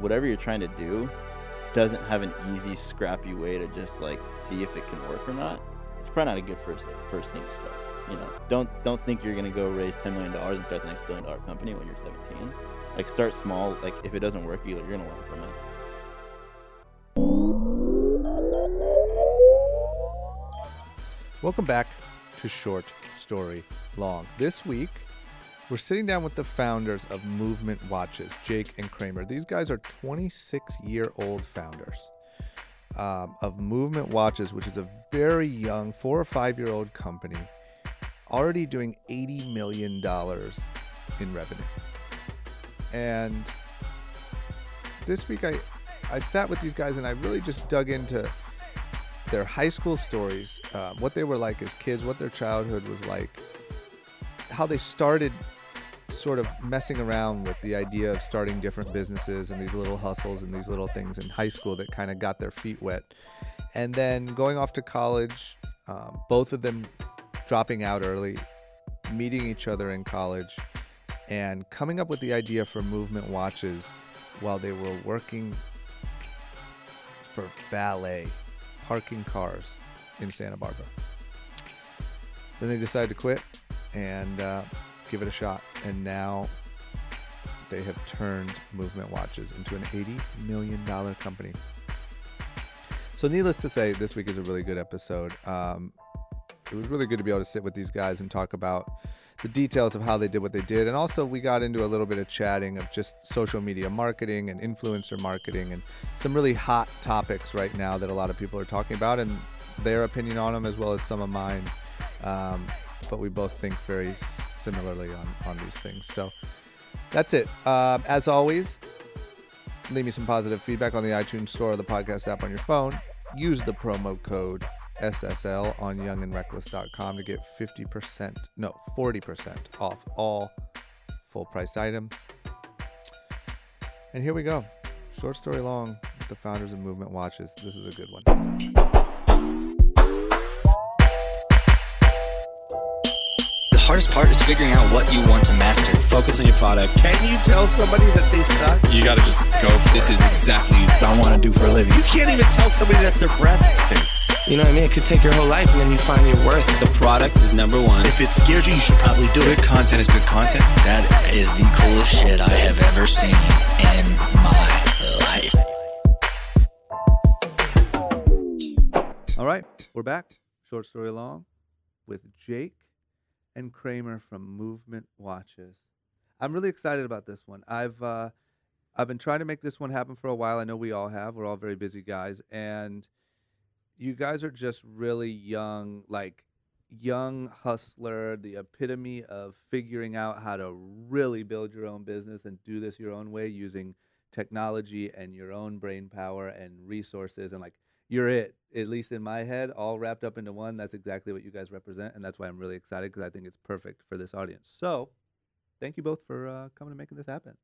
whatever you're trying to do doesn't have an easy, scrappy way to just like see if it can work or not, it's probably not a good first first thing to start. You know, don't don't think you're gonna go raise ten million dollars and start the next billion dollar company when you're 17. Like start small. Like if it doesn't work, you're gonna learn from it. Welcome back to Short Story Long. This week, we're sitting down with the founders of Movement Watches, Jake and Kramer. These guys are 26 year old founders um, of Movement Watches, which is a very young, four or five year old company, already doing $80 million in revenue. And this week, I, I sat with these guys and I really just dug into their high school stories, uh, what they were like as kids, what their childhood was like, how they started sort of messing around with the idea of starting different businesses and these little hustles and these little things in high school that kind of got their feet wet. And then going off to college, um, both of them dropping out early, meeting each other in college, and coming up with the idea for movement watches while they were working for valet parking cars in Santa Barbara. Then they decided to quit and uh, give it a shot. And now they have turned Movement Watches into an $80 million company. So, needless to say, this week is a really good episode. Um, it was really good to be able to sit with these guys and talk about the details of how they did what they did. And also, we got into a little bit of chatting of just social media marketing and influencer marketing and some really hot topics right now that a lot of people are talking about and their opinion on them as well as some of mine. Um, but we both think very similarly on, on these things. So that's it. Um, as always, leave me some positive feedback on the iTunes store or the podcast app on your phone. Use the promo code SSL on youngandreckless.com to get 50%, no, 40% off all full price items. And here we go. Short story long the founders of Movement Watches. This is a good one. Hardest part is figuring out what you want to master. Focus on your product. Can you tell somebody that they suck? You got to just go for This it. is exactly what I want to do for a living. You can't even tell somebody that their breath stinks. You know what I mean? It could take your whole life and then you find your worth. the product is number one. If it scares you, you should probably do Good it. content is good content. That is the coolest shit I have ever seen in my life. All right, we're back. Short story long with Jake and Kramer from Movement Watches. I'm really excited about this one. I've uh, I've been trying to make this one happen for a while. I know we all have. We're all very busy guys, and you guys are just really young, like young hustler, the epitome of figuring out how to really build your own business and do this your own way using technology and your own brain power and resources and like you're it at least in my head all wrapped up into one that's exactly what you guys represent and that's why i'm really excited because i think it's perfect for this audience so thank you both for uh, coming and making this happen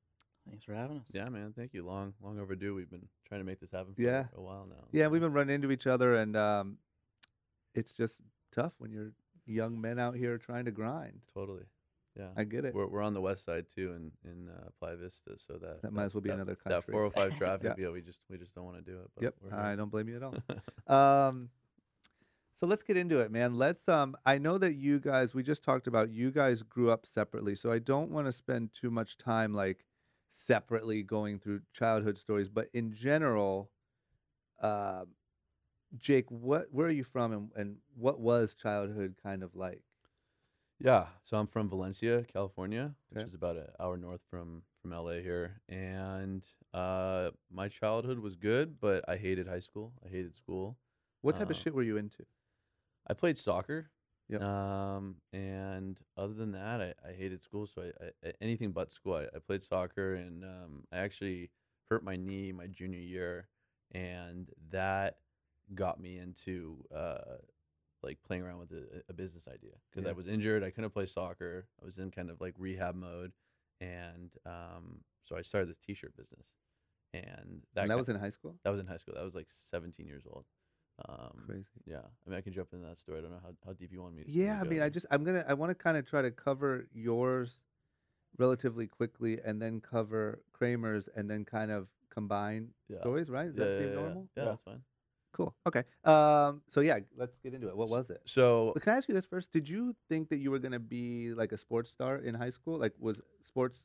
Thanks for having us. Yeah, man. Thank you. Long, long overdue. We've been trying to make this happen for Yeah. a while now. yeah we've been running into each other and um, it's just tough when you're young men out here trying to grind Totally. Yeah. i get it We're, we're on the west side too, in in uh, Playa Vista, so that That might as well be that, another That country. 405 traffic, Yeah. yeah. we just we just don't want to do it. But yep i don't blame you at all um so let's get into it man let's um i know that you guys we just talked about you guys grew up separately so i don't want to spend too much time like separately going through childhood stories but in general uh, jake what where are you from and, and what was childhood kind of like Yeah. So I'm from Valencia, California, which Okay. is about an hour north from from LA here. And uh, my childhood was good, but I hated high school. I hated school. what type of Uh, shit were you into I played soccer. Yep. Um, and other than that, I, I hated school. So I, I I- anything but school. I, I played soccer, and um, I actually hurt my knee my junior year, and that got me into uh, like playing around with a, a business idea because Yeah. I was injured. I couldn't play soccer. I was in kind of like rehab mode, and um, so I started this T-shirt business, and that and that was in high school that was in high school. That was like 17 years old. Um, crazy yeah, I mean, I can jump into that story. I don't know how, how deep you want me. to Yeah, I mean, I just I'm gonna I want to kind of try to cover yours relatively quickly, and then cover Kramer's, and then kind of combine Yeah. stories, right? Does yeah, that yeah, seem yeah. normal? Yeah, that's fine. Cool. Okay. Um. So yeah, let's get into it. What was it? So Can I ask you this first? Did you think that you were gonna be like a sports star in high school? Like, was sports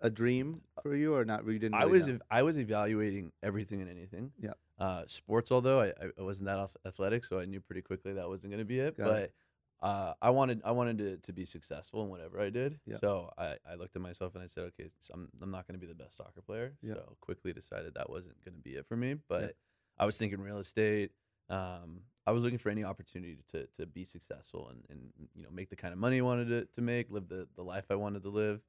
a dream for you, or not? You didn't. I was know? I was evaluating everything and anything. Yeah. Uh, sports, although I, I wasn't that athletic, so I knew pretty quickly that wasn't going to be it. Got but it. uh, I wanted I wanted to, to be successful in whatever I did. Yeah. So I, I looked at myself and I said, okay, so I'm I'm not going to be the best soccer player. Yeah. So quickly decided that wasn't going to be it for me. But I was thinking real estate. Um, I was looking for any opportunity to to be successful and, and you know make the kind of money I wanted to, to make, live the, the life I wanted to live.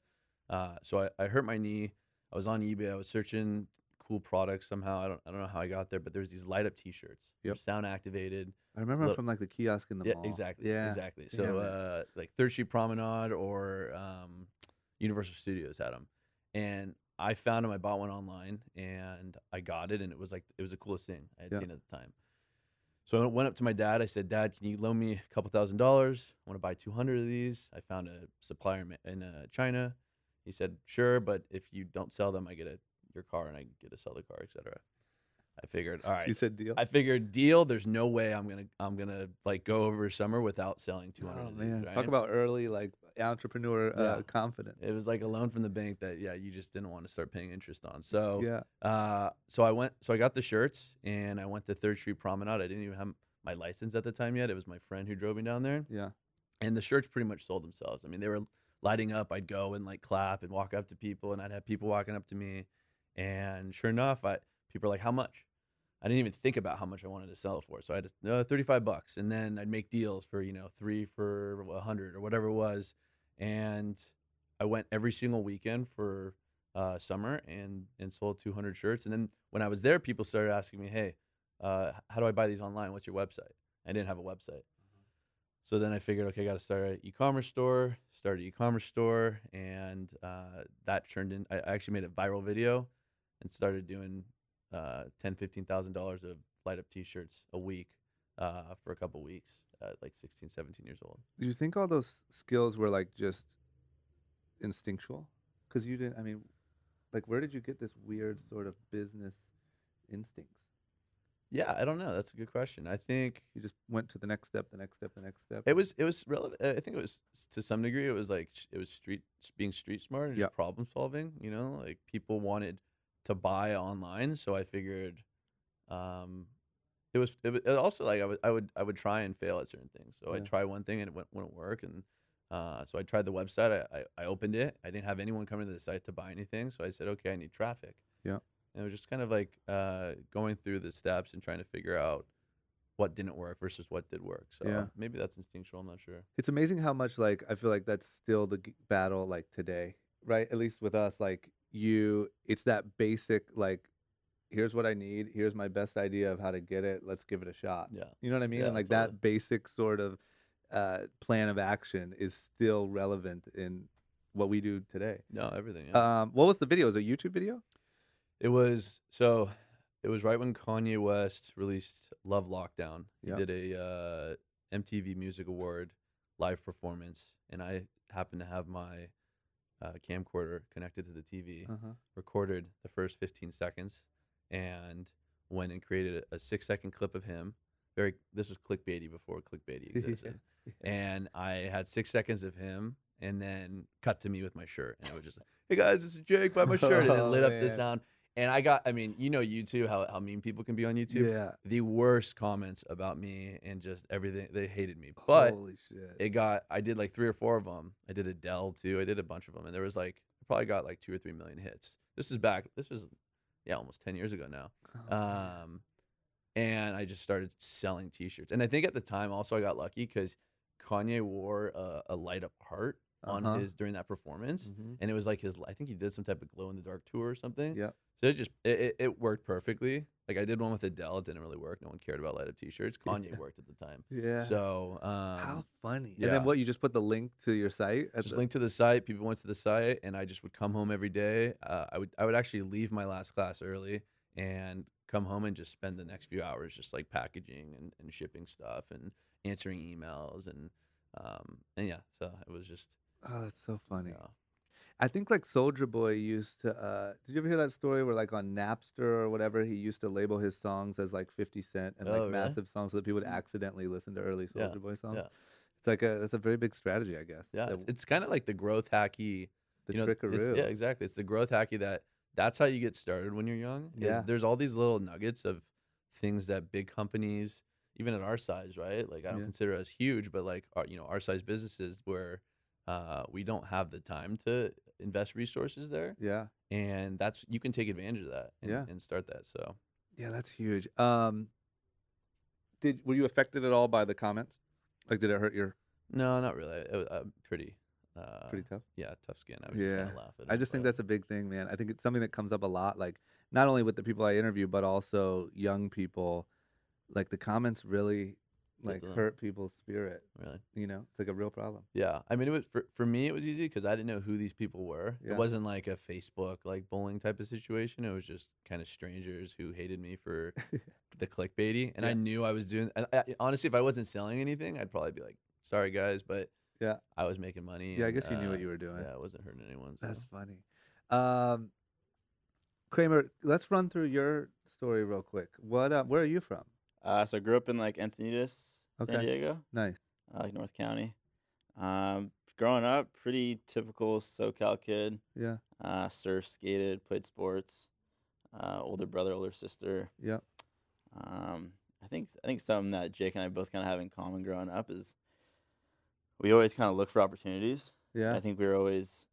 Uh, so I, I hurt my knee. I was on eBay. I was searching cool products somehow. I don't I don't know how I got there, but there's these light up T-shirts. Yep. sound activated. I remember look- from like the kiosk in the Yeah, mall. exactly. Yeah. exactly. So man. uh, like Third Street Promenade or um, Universal Studios had them, and I found them. I bought one online and I got it, and it was like it was the coolest thing I had Yeah. seen at the time. So I went up to my dad. I said, "Dad, can you loan me a couple thousand dollars? I want to buy 200 of these." I found a supplier in- uh, China. He said, "Sure, but if you don't sell them, I get a your car and I get to sell the car, etc." I figured, all right. You said deal. I figured deal. There's no way I'm gonna I'm gonna like go over summer without selling 200. oh man, right? talk about early like entrepreneur uh, Yeah. confidence. It was like a loan from the bank that yeah you just didn't want to start paying interest on. So yeah. uh, so I went so I got the shirts and I went to Third Street Promenade. I didn't even have my license at the time yet. It was my friend who drove me down there, Yeah. and the shirts pretty much sold themselves. I mean they were lighting up. I'd go and like clap and walk up to people, and I'd have people walking up to me, and sure enough, I people are like, "How much?" I didn't even think about how much I wanted to sell it for. So I just uh, 35 bucks. And then I'd make deals for, you know, three for a hundred or whatever it was. And I went every single weekend for uh, summer and, and sold 200 shirts. And then when I was there, people started asking me, Hey, uh, how do I buy these online? What's your website? I didn't have a website. So then I figured, okay, I got to start an e-commerce store, start an e-commerce store. And uh, that turned in, I actually made a viral video and started doing uh, ten, fifteen thousand dollars of light up T-shirts a week uh, for a couple weeks, at like 16, 17 years old. Do you think all those skills were like just instinctual? Because you didn't. I mean, like, where did you get this weird sort of business instincts? Yeah, I don't know. That's a good question. I think You just went to the next step, the next step, the next step. it was it was relevant. I think it was to some degree. It was like it was street being street smart and Yeah. just problem solving. You know, like people wanted to buy online, so I figured. Um, it was, it was it also like I would I would I would try and fail at certain things. So Yeah. I'd try one thing and it wouldn't, wouldn't work, and uh, so I tried the website. I, I I opened it. I didn't have anyone coming to the site to buy anything, so I said, okay, I need traffic. Yeah. And it was just kind of like uh, going through the steps and trying to figure out what didn't work versus what did work. So Yeah. maybe that's instinctual. I'm not sure. It's amazing how much like I feel like that's still the g- battle like today, right? At least with us, like you, it's that basic like, here's what I need, here's my best idea of how to get it. Let's give it a shot. Yeah. You know what I mean? Yeah, and like totally. that basic sort of uh, plan of action is still relevant in what we do today. No, everything. Yeah. Um, what was the video? Was it a YouTube video? it was so. It was right when Kanye West released "Love Lockdown." He Yeah. did a uh, MTV Music Award live performance, and I happened to have my uh, camcorder connected to the TV. Uh-huh. recorded the first 15 seconds and went and created a, a six second clip of him. Very, this was clickbaity before clickbaity existed. And I had six seconds of him and then cut to me with my shirt. And I was just like, hey guys, this is Jake, buy my shirt. And it Oh, lit up the sound. And I got, I mean, you know, YouTube, how, how mean people can be on YouTube. Yeah. The worst comments about me and just everything. They hated me. But Holy shit. it got i did like three or four of them i did adele too i did a bunch of them and there was like probably got like two or three million hits this is back this was yeah almost 10 years ago now Oh, um and i just started selling t-shirts and i think at the time also i got lucky because kanye wore a, a light up heart on Uh-huh. his during that performance Mhm. and it was like his i think he did some type of glow in the dark tour or something Yeah. so it just it, it, it worked perfectly like i did one with adele it didn't really work no one cared about light up t-shirts kanye Yeah. worked at the time Yeah. so um how funny. Yeah. And then what? You just put the link to your site? just the- link to the site. People went to the site, and I just would come home every day. Uh, I would I would actually leave my last class early and come home and just spend the next few hours just like packaging and, and shipping stuff and answering emails and um and yeah. So it was just Oh, that's so funny. know, I think like Soulja Boy used to. Uh, did you ever hear that story where like on Napster or whatever he used to label his songs as like Fifty Cent and like Oh, really? massive songs so that people would accidentally listen to early Yeah, Soulja Boy songs. yeah. It's like a that's a very big strategy, I guess. Yeah, the, it's, it's kind of like the growth hacky. the you know, trickaroo. Yeah, exactly. It's the growth hacky that that's how you get started when you're young. Yeah. There's all these little nuggets of things that big companies, even at our size, right? Like I don't Yeah. consider us huge, but like our, you know, our size businesses where uh, we don't have the time to invest resources there, yeah, and that's you can take advantage of that. And, Yeah. and start that. So yeah, that's huge. Um, did were you affected at all by the comments? Like, did it hurt your no, not really. It was, uh, pretty. Uh, pretty tough? Yeah, tough skin. I was Yeah. just kind of laughing. I just think that's a big thing, man. I think it's something that comes up a lot, like not only with the people I interview, but also young people. Like the comments really like hurt people's spirit. really. You know, it's like a real problem. Yeah, I mean, it was for, for me. It was easy because I didn't know who these people were. Yeah. It wasn't like a Facebook like bullying type of situation. It was just kind of strangers who hated me for the clickbaity, and I knew I was doing. And I, honestly, if I wasn't selling anything, I'd probably be like, "Sorry, guys," but Yeah. I was making money. Yeah, I guess you knew what uh, you were doing. Yeah, I wasn't hurting anyone. So. That's funny. Um, Kramer, let's run through your story real quick. What? Uh, where are you from? Uh, so I grew up in like Encinitas, San Diego, Nice. uh, like North County. Um, growing up, pretty typical SoCal kid. Yeah. Uh, surf, skated, played sports. Uh, older brother, older sister. Yeah. Um, I think I think something that Jake and I both kind of have in common growing up is we always kind of look for opportunities. Yeah. I think we were always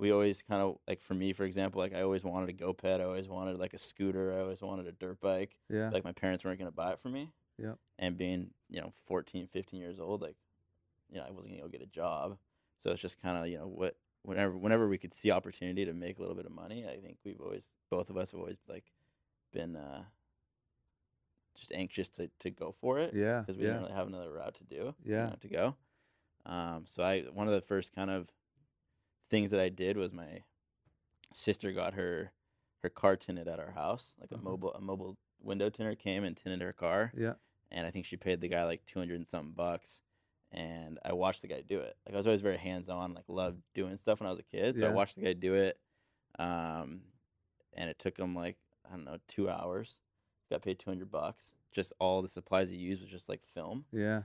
we always kind of like for me for example like I always wanted a go ped I always wanted like a scooter I always wanted a dirt bike Yeah. like my parents weren't going to buy it for me Yep. and being you know 14 15 years old like you know I wasn't going to go get a job so it's just kind of you know what whenever whenever we could see opportunity to make a little bit of money I think we've always both of us have always like been uh just anxious to to go for it yeah. because we yeah. didn't really have another route to do. Yeah. to go. Um, so I one of the first kind of things that I did was my sister got her her car tinted at our house, like Uh-huh. a mobile a mobile window tinter came and tinted her car, Yeah. and I think she paid the guy like two hundred and something bucks. And I watched the guy do it. Like I was always very hands on, like loved doing stuff when I was a kid. So I watched the guy do it, um, and it took him like I don't know two hours. Got paid two hundred bucks. Just all the supplies he used was just like film. Yeah.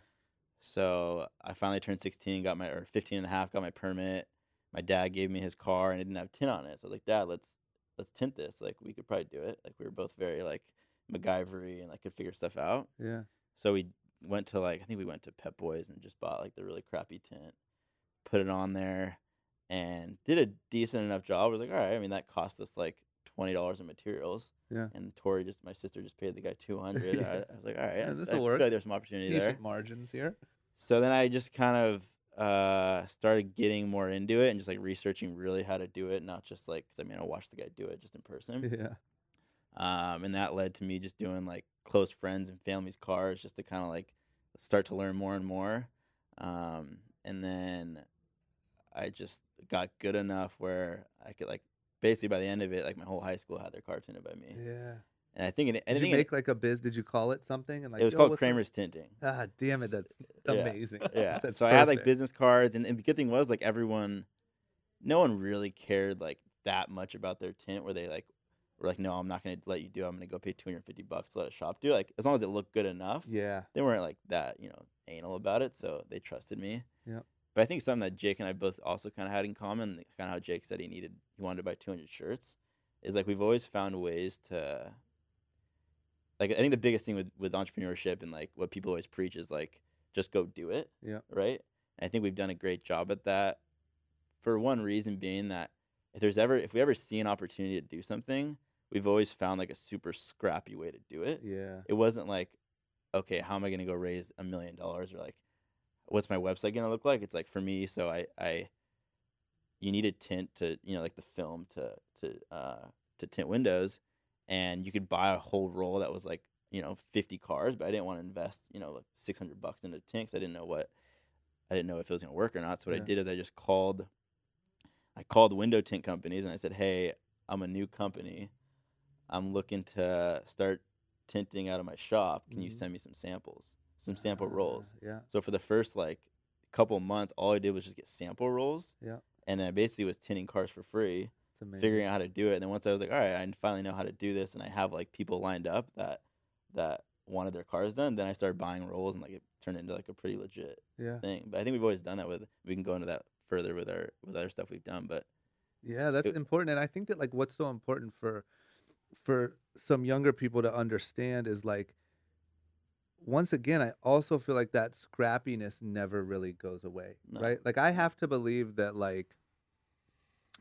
So I finally turned 16, got my or 15 and a half, got my permit. My dad gave me his car and it didn't have tint on it. So I was like, Dad, let's let's tint this. Like we could probably do it. Like we were both very like MacGyvery and like could figure stuff out. Yeah. So we went to like I think we went to Pep Boys and just bought like the really crappy tint, put it on there, and did a decent enough job. I was like, all right. I mean, that cost us like twenty dollars in materials. Yeah. And Tori just my sister just paid the guy two hundred. Yeah. I, I was like, all right, Yeah, this'll work. like there's some opportunity there. Decent margins here. So then I just kind of uh, started getting more into it and just like researching really how to do it, not just like because I mean I watched the guy do it just in person, Yeah. um, and that led to me just doing like close friends and family's cars just to kind of like start to learn more and more, um, and then I just got good enough where I could like basically by the end of it like my whole high school had their car tinted by me, Yeah. And I think it, I Did you it, make like a biz? Did you call it something? And like it was called what's up?" Kramer's Tinting. Ah, damn it! That's amazing. Yeah. That's so I had like business cards, and, and the good thing was like everyone, no one really cared like that much about their tint. Where they like were like, no, I'm not gonna let you do. it. I'm gonna go pay 250 bucks to let a shop do. it." Like as long as it looked good enough, Yeah. they weren't like that, you know, anal about it. So they trusted me. Yep. But I think something that Jake and I both also kind of had in common, kind of how Jake said he needed, he wanted to buy 200 shirts, is like we've always found ways to. Like I think the biggest thing with with entrepreneurship and like what people always preach is like just go do it. Yeah. Right. And I think we've done a great job at that. For one reason being that if there's ever if we ever see an opportunity to do something, we've always found like a super scrappy way to do it Yeah. it wasn't like okay how am i going to go raise a million dollars or like what's my website going to look like it's like for me so i i you need a tint to you know like the film to to uh to tint windows and you could buy a whole roll that was like you know 50 cars but i didn't want to invest you know like 600 bucks into 'cause i didn't know what i didn't know if it was going to work or not so what Yeah. i did is i just called i called window tint companies and i said hey i'm a new company i'm looking to start tinting out of my shop can you Mhm. send me some samples some sample rolls Ah, Yeah. so for the first like couple months, all I did was just get sample rolls. Yeah. and I basically was tinting cars for free. Figuring out how to do it. And then once I was like, all right, I finally know how to do this, and I have like people lined up that that wanted their cars done, then I started buying rolls, and like it turned into like a pretty legit Yeah. thing. But I think we've always done that with. We can go into that further with our with other stuff we've done, but Yeah, that's It- important, and I think that like what's so important for for some younger people to understand is like once again, I also feel like that scrappiness never really goes away, No. right? Like I mm-hmm. have to believe that like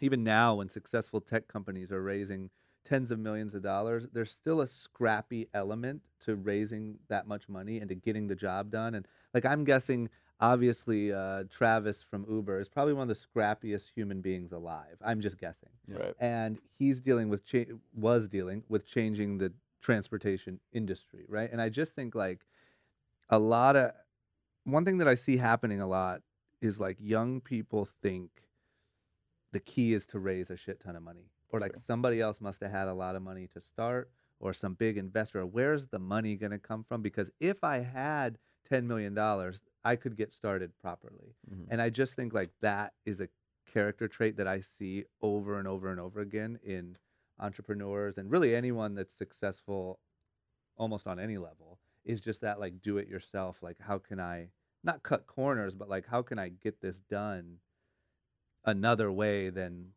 even now when successful tech companies are raising tens of millions of dollars, there's still a scrappy element to raising that much money and to getting the job done. And like I'm guessing, obviously, uh, Travis from Uber is probably one of the scrappiest human beings alive. I'm just guessing, right. and he's dealing with cha- was dealing with changing the transportation industry, right? And I just think like a lot of one thing that I see happening a lot is like young people think the key is to raise a shit ton of money. Or like Sure. somebody else must have had a lot of money to start or some big investor. Where's the money going to come from? Because if i had 10 million dollars i could get started properly. Mhm. and i just think like that is a character trait that i see over and over and over again in entrepreneurs and really anyone that's successful almost on any level is just that like do it yourself. Like how can i not cut corners but like how can i get this done another way than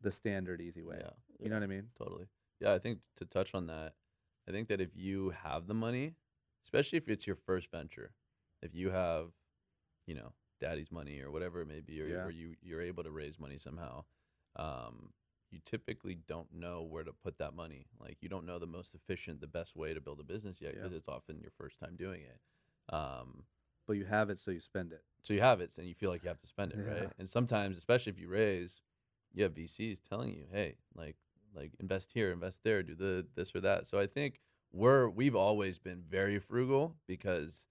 the standard easy way Yeah. you know what i mean Totally. Yeah, I think to touch on that, I think that if you have the money, especially if it's your first venture, if you have, you know, daddy's money or whatever it may be, or, Yeah. or you you're able to raise money somehow, um, you typically don't know where to put that money. Like you don't know the most efficient, the best way to build a business yet Yeah. because it's often your first time doing it. Um, but you have it so you spend it so you have it, and you feel like you have to spend it, Yeah. right? And sometimes, especially if you raise, you have VCs telling you, "Hey, like, like invest here, invest there, do the this or that." So I think we're we've always been very frugal because,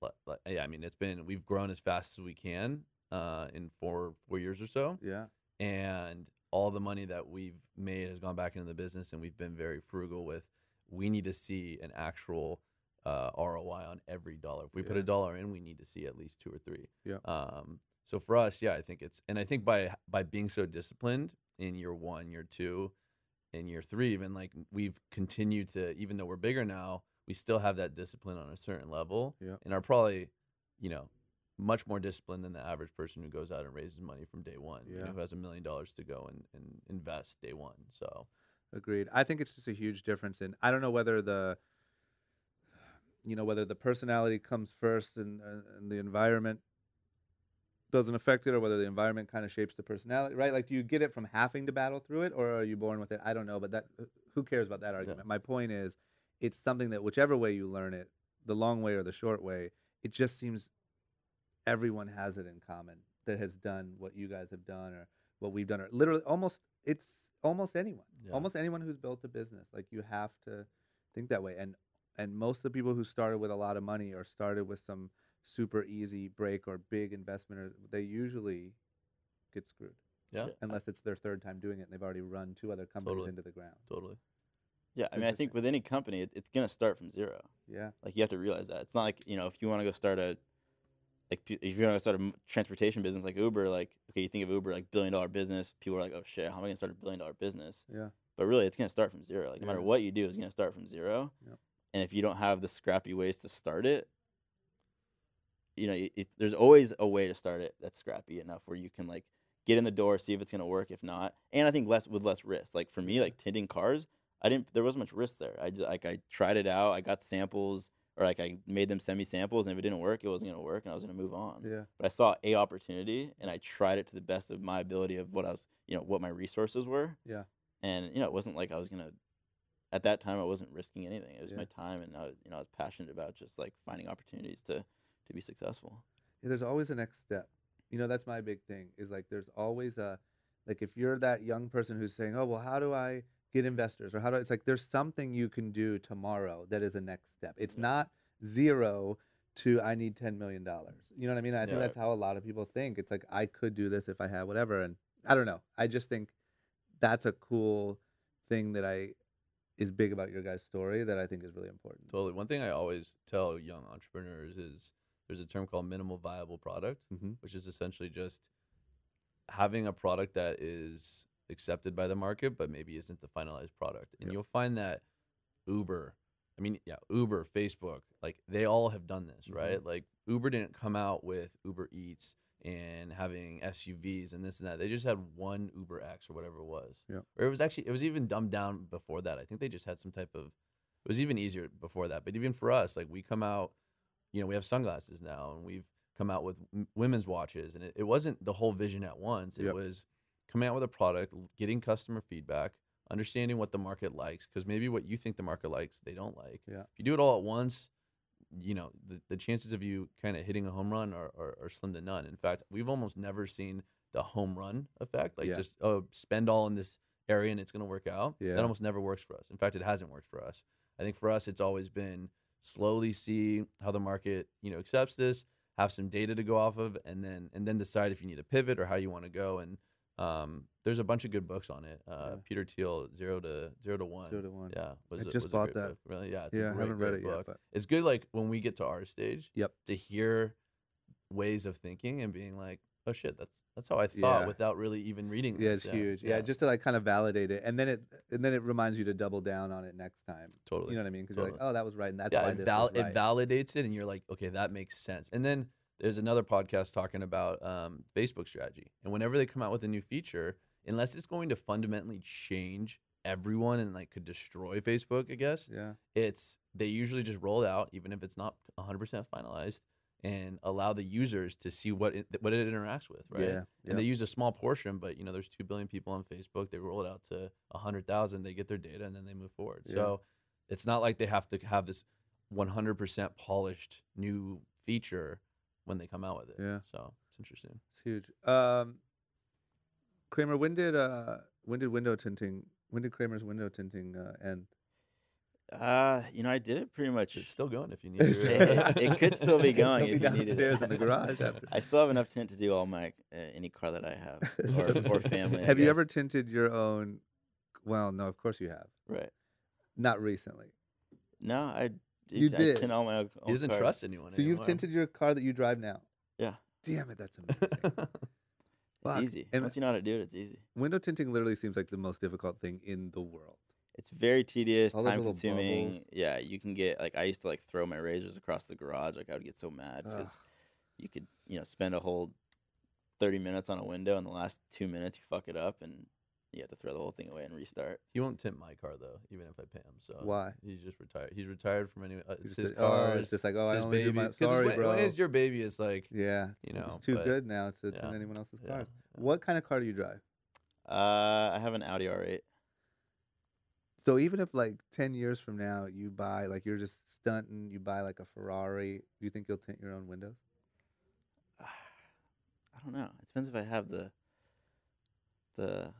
li- li- yeah, I mean, it's been we've grown as fast as we can uh, in four four years or so, yeah and all the money that we've made has gone back into the business, and we've been very frugal with. We need to see an actual uh, ROI on every dollar. If we put a dollar in, we need to see at least two or three. Yeah. Um, so for us, yeah, I think it's, and I think by by being so disciplined in year one, year two, in year three, even like we've continued to, even though we're bigger now, we still have that discipline on a certain level, Yeah. and are probably, you know, much more disciplined than the average person who goes out and raises money from day one. you know, Yeah. who has a million dollars to go and, and invest day one. So Agreed. I think it's just a huge difference in I don't know whether the you know whether the personality comes first and, and and the environment doesn't affect it or whether the environment kind of shapes the personality, right? Like do you get it from having to battle through it or are you born with it? I don't know, but that uh, who cares about that argument? My point is it's something that whichever way you learn it, the long way or the short way, it just seems everyone has it in common that has done what you guys have done or what we've done or literally almost it's almost anyone Yeah. almost anyone who's built a business like you have to think that way and and most of the people who started with a lot of money or started with some super easy break or big investment or they usually get screwed yeah, unless it's their third time doing it and they've already run two other companies Totally. into the ground totally. Yeah, I mean, I think with any company, it, it's gonna start from zero. yeah Like you have to realize that it's not like you know if you want to go start a like if you want to start a m- transportation business like Uber, like okay, you think of Uber like billion dollar business, people are like, oh shit, how am I gonna start a billion dollar business? yeah But really, it's gonna start from zero. Like no matter what you do, it's gonna start from zero. Yep. And if you don't have the scrappy ways to start it, you know, it, there's always a way to start it that's scrappy enough where you can like get in the door, see if it's gonna work. If not, and I think less with less risk. Like for me, like tinting cars, I didn't. There wasn't much risk there. I just like I tried it out. I got samples, or like I made them send me samples, and if it didn't work, it wasn't gonna work, and I was gonna move on. yeah But I saw a opportunity, and I tried it to the best of my ability of what I was, you know, what my resources were. Yeah. And you know, it wasn't like I was gonna. At that time, I wasn't risking anything. It was Yeah. my time, and I was, you know, I was passionate about just like finding opportunities to to be successful. Yeah, there's always a next step. You know, that's my big thing. Is like there's always a like if you're that young person who's saying, "Oh, well, how do I get investors?" or how do I, it's like there's something you can do tomorrow that is a next step. It's Yeah. not zero to I need 10 million dollars. You know what I mean? I think that's how a lot of people think. It's like I could do this if I had whatever and I don't know. I just think that's a cool thing that I is big about your guys' story that I think is really important. Totally. One thing I always tell young entrepreneurs is there's a term called minimal viable product, Mhm. which is essentially just having a product that is accepted by the market, but maybe isn't the finalized product. And Yep. you'll find that Uber, I mean, yeah, Uber, Facebook, like they all have done this, Mm-hmm. right? Like Uber didn't come out with Uber Eats and having SUVs and this and that. They just had one Uber X or whatever it was. Yep. Or it was actually it was even dumbed down before that. I think they just had some type of it was even easier before that. But even for us, like we come out, you know, we have sunglasses now and we've come out with women's watches and it, it wasn't the whole vision at once. It Yep. was coming out with a product, getting customer feedback, understanding what the market likes because maybe what you think the market likes, they don't like. Yeah. If you do it all at once, you know, the, the chances of you kind of hitting a home run are, are, are slim to none. In fact, we've almost never seen the home run effect, like Yeah. just oh, spend all in this area and it's going to work out. Yeah. That almost never works for us. In fact, it hasn't worked for us. I think for us, it's always been slowly see how the market, you know, accepts this, have some data to go off of, and then and then decide if you need to pivot or how you want to go. And um, there's a bunch of good books on it. Uh, Yeah. Peter Thiel, Zero to Zero to One. Zero to One. Yeah, was I a- just was bought that. book. Really, yeah, it's yeah, a I great, haven't read great it yet, but It's good, like when we get to our stage. Yep. To hear ways of thinking and being like, oh shit, that's that's how I thought Yeah. without really even reading. yeah, this. it's huge. Yeah. just to like kind of validate it, and then it and then it reminds you to double down on it next time. totally. You know what I mean? Because you're like, oh, that was right, and that's yeah, why it, this val- right. it validates it, and you're like, okay, that makes sense. And then there's another podcast talking about um, Facebook strategy, and whenever they come out with a new feature, unless it's going to fundamentally change everyone and like could destroy Facebook, I guess yeah, it's they usually just roll it out, even if it's not 100 percent finalized, and allow the users to see what it what it interacts with, right? yeah, And they use a small portion, but you know, there's two billion people on Facebook. They roll it out to hundred thousand. They get their data, and then they move forward. Yeah. So it's not like they have to have this 100% polished new feature when they come out with it. Yeah. So it's interesting. It's huge. Um, Kramer, when did uh when did window tinting when did Kramer's window tinting uh, end? Uh, you know, I did it pretty much. It's still going if you need it, to. it could still be going if be you needed downstairs it. in the garage after. I still have enough tint to do all my uh, any car that I have or, or family. Have you ever tinted your own? Well, no, of course you have. Right. Not recently. No, I did. You I did. tint all my own he doesn't cars. trust anyone. So you've anymore. tinted your car that you drive now. Yeah. Damn it, that's amazing. Fuck. It's easy. And Once you know how to do it, it's easy. window tinting literally seems like the most difficult thing in the world. It's very tedious, All those time little consuming. bubbles. Yeah, you can get like I used to like throw my razors across the garage. Like I would get so mad because Ugh. you could you know spend a whole thirty minutes on a window, and the last two minutes you fuck it up, and you have to throw the whole thing away and restart. he won't tint my car though, even if I pay him. So Why? He's just retired. He's retired from any. Uh, You it's just his said, oh, car. it's just like, oh, I his only do baby. my. 'Cause it's Sorry, when, bro. when it's your baby, it's like yeah, you know, it's too but- good now to tint yeah, anyone else's yeah, cars. yeah. What kind of car do you drive? Uh, I have an Audi R8. So even if like ten years from now you buy like you're just stunting, you buy like a Ferrari, do you think you'll tint your own windows? I don't know. It depends if I have the the,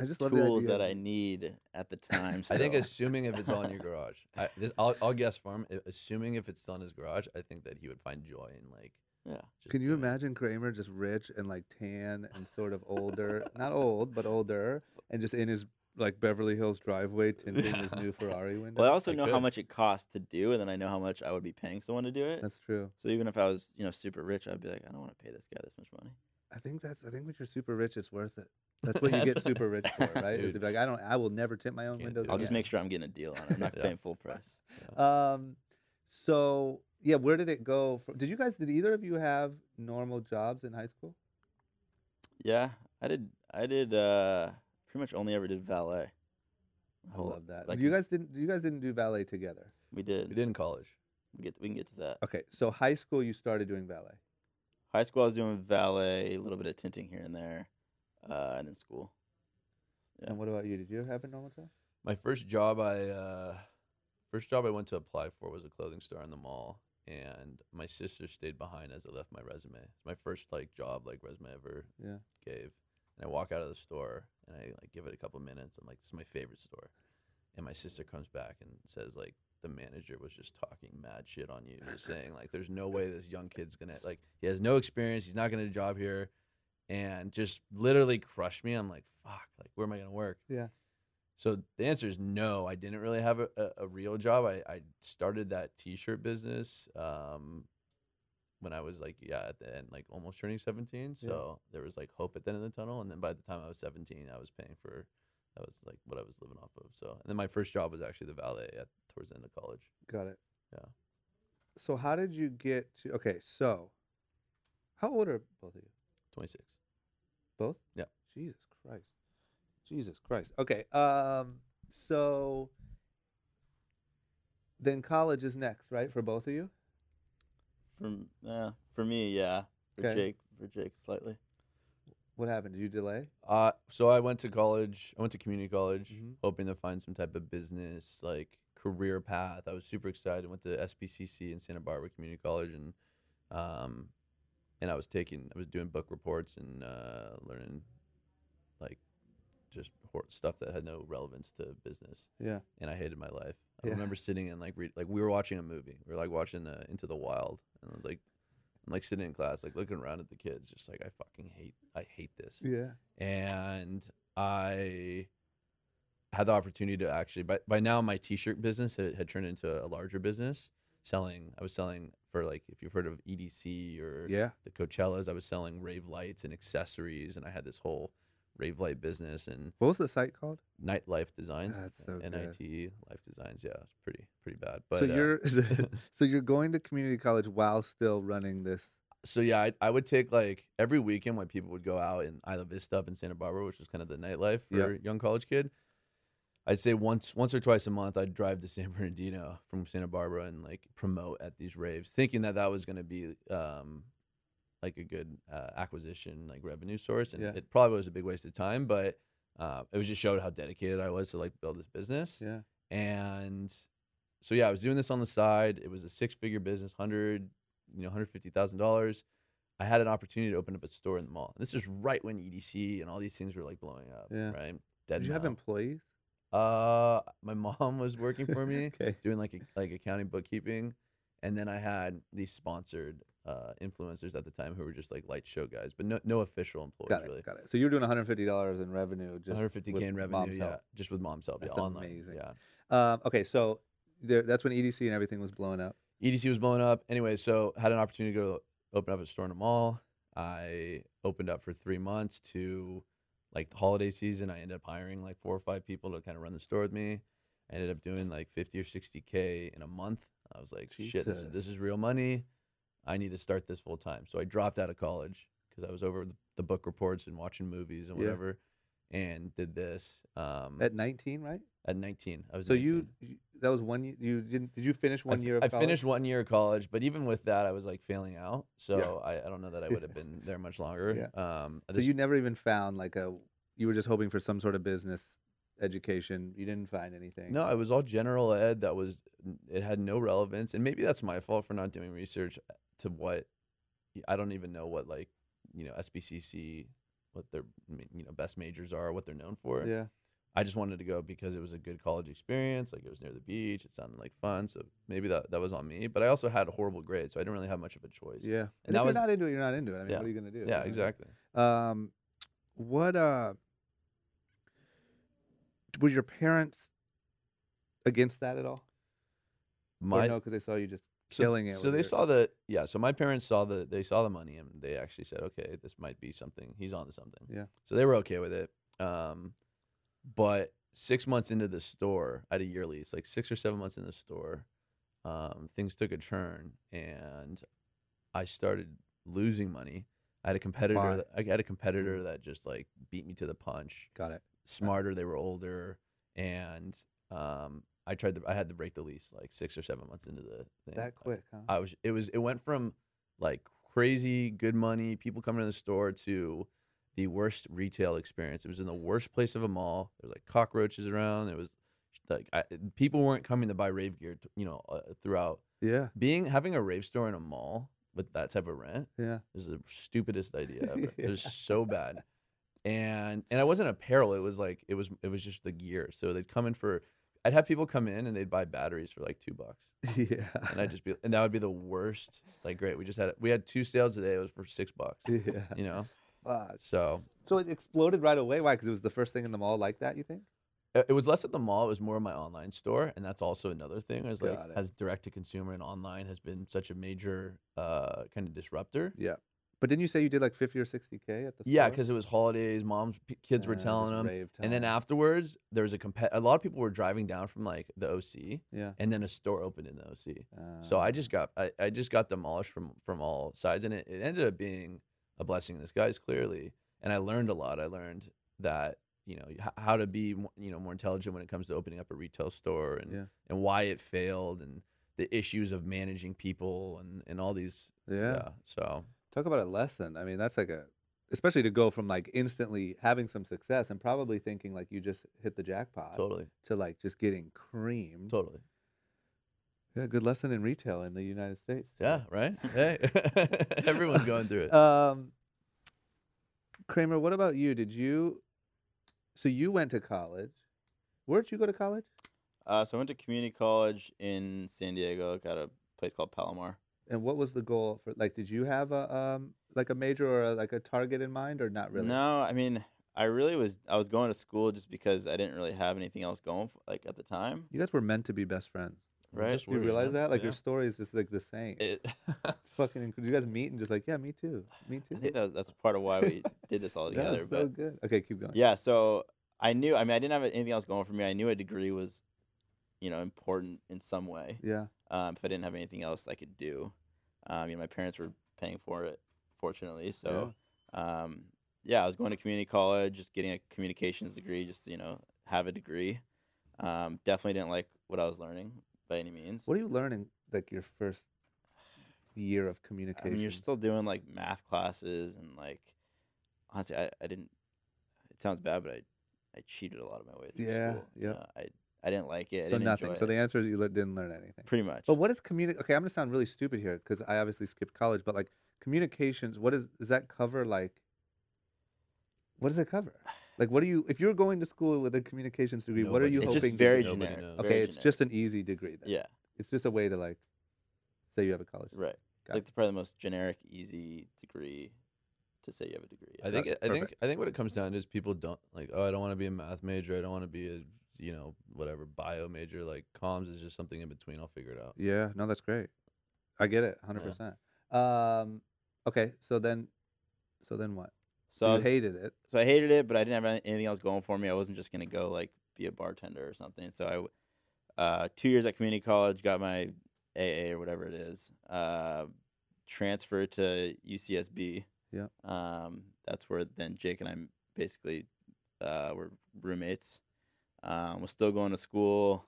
I the just love the tools that I need at the time. I think assuming if it's all in your garage, I, this, I'll, I'll guess for him. Assuming if it's still in his garage, I think that he would find joy in like. yeah. Just Can you doing it. imagine Kramer just rich and like tan and sort of older, not old but older, and just in his like Beverly Hills driveway tinting his new Ferrari window? Well, I also I know how much it costs to do, and then I know how much I would be paying someone to do it. That's true. So even if I was, you know, super rich, I'd be like, I don't want to pay this guy this much money. I think that's. I think when you're super rich, it's worth it. That's what you get super rich for, right? Is Dude. to be like, I don't. I will never tint my own Can't windows. I'll just make sure I'm getting a deal on it. I'm not Yeah. paying full price. Um, so yeah, where did it go? From, did you guys? Did either of you have normal jobs in high school? Yeah, I did. I did. uh Pretty much only ever did valet. I Whole- love that. like you guys didn't. You guys didn't do valet together. We did. We did in college. We get. We can get to that. Okay, so high school you started doing valet. High school, I was doing valet, a little bit of tinting here and there, uh, and then school. Yeah. And what about you? Did you have a normal job? My first job, I uh, first job I went to apply for was a clothing store in the mall, and my sister stayed behind as I left my resume. It's my first like job, like resume I ever Yeah. gave. And I walk out of the store and I like give it a couple minutes. I'm like, this is my favorite store. And my sister comes back and says like the manager was just talking mad shit on you, just saying like there's no way this young kid's gonna like he has no experience, he's not gonna get a job here, and just literally crushed me. I'm like, fuck, like where am I gonna work? Yeah. So the answer is no. I didn't really have a, a, a real job. I, I started that T-shirt business um, when I was like yeah at the end like almost turning 17. Yeah. So there was like hope at the end of the tunnel. And then by the time I was 17, I was paying for that was like what I was living off of. So and then my first job was actually the valet at towards the end of college. Got it. Yeah. So how did you get to? Okay, so how old are both of you? 26. Both? Yeah. Jesus Christ. Jesus Christ. Okay. Um. So then college is next, right, for both of you? For uh, for me, yeah. For Okay. Jake, for Jake, slightly. What happened? Did you delay? Uh, so I went to college. I went to community college, Mhm. hoping to find some type of business like career path. I was super excited. Went to SBCC in Santa Barbara Community College, and um, and I was taking, I was doing book reports and uh, learning like just hor- stuff that had no relevance to business. Yeah. and I hated my life. I Yeah. remember sitting and like read, like we were watching a movie. We were like watching uh, Into the Wild, and I was like, I'm like sitting in class, like looking around at the kids, just like I fucking hate, I hate this Yeah. and I had the opportunity to actually by by now my t-shirt business had, had turned into a larger business selling I was selling for like if you've heard of EDC or Yeah. the Coachellas I was selling rave lights and accessories and I had this whole rave light business and What was the site called? nightlife designs That's so good. NIT life designs yeah it's pretty pretty bad but so uh, you're so you're going to community college while still running this. so yeah, I, I would take like every weekend when people would go out in Isla Vista up in Santa Barbara, which was kind of the nightlife for Yep. a young college kid. I'd say once once or twice a month I'd drive to San Bernardino from Santa Barbara and like promote at these raves, thinking that that was going to be um, like a good uh, acquisition like revenue source, and Yeah. it probably was a big waste of time, but uh, it was just showed how dedicated I was to like build this business Yeah. and so yeah, I was doing this on the side. It was a six figure business, hundred, you know, hundred fifty thousand dollars. I had an opportunity to open up a store in the mall. and This is right when EDC and all these things were like blowing up. Yeah. Right. Dead Did you have employees? Uh, my mom was working for me, Okay. doing like a, like accounting, bookkeeping, and then I had these sponsored uh, influencers at the time who were just like light show guys, but no no official employees Got it. really. Got it. So you were doing 150 dollars in revenue. Just 150k in revenue, yeah, help. just with mom's help, That's yeah, online, amazing. yeah. Um, okay, so there, that's when EDC and everything was blowing up. EDC was blowing up. Anyway, so had an opportunity to go open up a store in a mall. I opened up for three months to like the holiday season. I ended up hiring like four or five people to kind of run the store with me. I ended up doing like 50 or 60K in a month. I was like, shit, this is, this is real money. I need to start this full time. So I dropped out of college because I was over the, the book reports and watching movies and Yeah. whatever and did this um, At 19, right? at 19. I was So 19. you, that was one year. You didn't? Did you finish one f- year of college? I college? finished one year of college, but even with that, I was like failing out. So I, I don't know that I would have been there much longer. Um, So you never even found like a. You were just hoping for some sort of business education. You didn't find anything. no, it was all general ed. That was it had no relevance, and maybe that's my fault for not doing research to what I don't even know what like you know SBCC what their you know best majors are, what they're known for. Yeah. I just wanted to go because it was a good college experience. Like it was near the beach. It sounded like fun. So maybe that, that was on me. But I also had a horrible grades, so I didn't really have much of a choice. Yeah. And, And if was- you're not into it, you're not into it. I mean, Yeah. what are you gonna do? Yeah, exactly. Um, what uh, were your parents against that at all? My or no, because they saw you just so, killing it. So they your- saw the yeah. So my parents saw the they saw the money and they actually said, okay, this might be something. He's on to something. Yeah. So they were okay with it. Um, but six months into the store, I had a year lease. Like six or seven months in the store, um, things took a turn and I started losing money. I had a competitor. Why? That, I had a competitor that just like beat me to the punch got it. smarter. They were older, and um, I tried to. I had to break the lease like six or seven months into the thing. That quick, huh? I was. It was. It went from like crazy good money, people coming to the store to the worst retail experience. It was in the worst place of a mall. There was like cockroaches around. There was like I, people weren't coming to buy rave gear. You know, uh, throughout yeah. being having a rave store in a mall with that type of rent Yeah. is the stupidest idea ever. It was so bad. And and I wasn't apparel, it was like it was it was just the gear. So they'd come in for I'd have people come in and they'd buy batteries for like two bucks. Yeah. And I'd just be and that would be the worst. It's like great, we just had we had two sales today, it was for six bucks. yeah. You know? Fuck. So So it exploded right away. Why? Because it was the first thing in the mall like that. You think? It it was less at the mall. It was more in my online store, and that's also another thing. Is like it. as direct to consumer and online has been such a major uh, kind of disruptor. Yeah. But didn't you say you did like 50 or 60K at the Yeah, because it was holidays. Moms, p- kids were Yeah, telling just them, rave and then time. afterwards there was a comp- A lot of people were driving down from like the OC, Yeah. and then a store opened in the OC. Uh, So I just got I, I just got demolished from from all sides, and it, it ended up being a blessing in disguise, clearly. And I learned a lot. I learned that you know h- how to be mo- you know more intelligent when it comes to opening up a retail store, and Yeah. and why it failed, and the issues of managing people, and and all these. yeah. So Talk about a lesson. I mean, that's like a, especially to go from like instantly having some success and probably thinking like you just hit the jackpot totally, to like just getting creamed. totally. Yeah, good lesson in retail in the United States. Yeah. Right. Hey, everyone's going through it. Um, Kramer, what about you? Did you? So you went to college. Where'd you go to college? Uh, so I went to community college in San Diego. Got a place called Palomar. And what was the goal for? Like, did you have a um like a major or a, like a target in mind, or not really? No, I mean, I really was. I was going to school just because I didn't really have anything else going. For, like at the time, You guys were meant to be best friends. right? Just Do you were, realize that? Like yeah. your story is just like the same. It, It's fucking. inc- You guys meet and just like, yeah, me too, me too. I think that, that's part of why we did this all together. That's together. so but good. Okay, keep going. yeah, so I knew. I mean, I didn't have anything else going for me. I knew a degree was, you know, important in some way. Yeah. Um, if I didn't have anything else I could do, um, you know, my parents were paying for it, fortunately. So, um, yeah, I was going to community college, just getting a communications degree, just you know, have a degree. Um, definitely didn't like what I was learning by any means. What are you learning like your first year of I communication? mean, you're still doing like math classes and like, honestly, I, I didn't. It sounds bad, but I, I cheated a lot of my way through Yeah, school. yeah. Uh, I, I didn't like it. I so didn't nothing. enjoy So it. the answer is you le- didn't learn anything. pretty much. But what is communi? Okay, I'm gonna sound really stupid here because I obviously skipped college. But like communications, what is does that cover? Like, what does it cover? Like, what do you if you're going to school with a communications degree? what are you it's hoping? just very do? Nobody generic. Okay, very it's generic. just an easy degree. Then. yeah, It's just a way to like say you have a college. Degree. right. It's Got like the, probably the most generic, easy degree to say you have a degree. I think Got it. I think I think what it comes down to is people don't like. Oh, I don't want to be a math major. I don't want to be a you know whatever bio major. Like comms is just something in between. I'll figure it out. Yeah, no, that's great. I get it, hundred percent. Um, okay, so then, so then what? So, I was- hated it. so I hated it, but I didn't have any- anything else going for me. I wasn't just gonna go like be a bartender or something. So I, w- uh, two years at community college, got my AA or whatever it is. Uh, transferred to UCSB. Yeah. Um, that's where then Jake and I basically uh, were roommates. Um, was still going to school,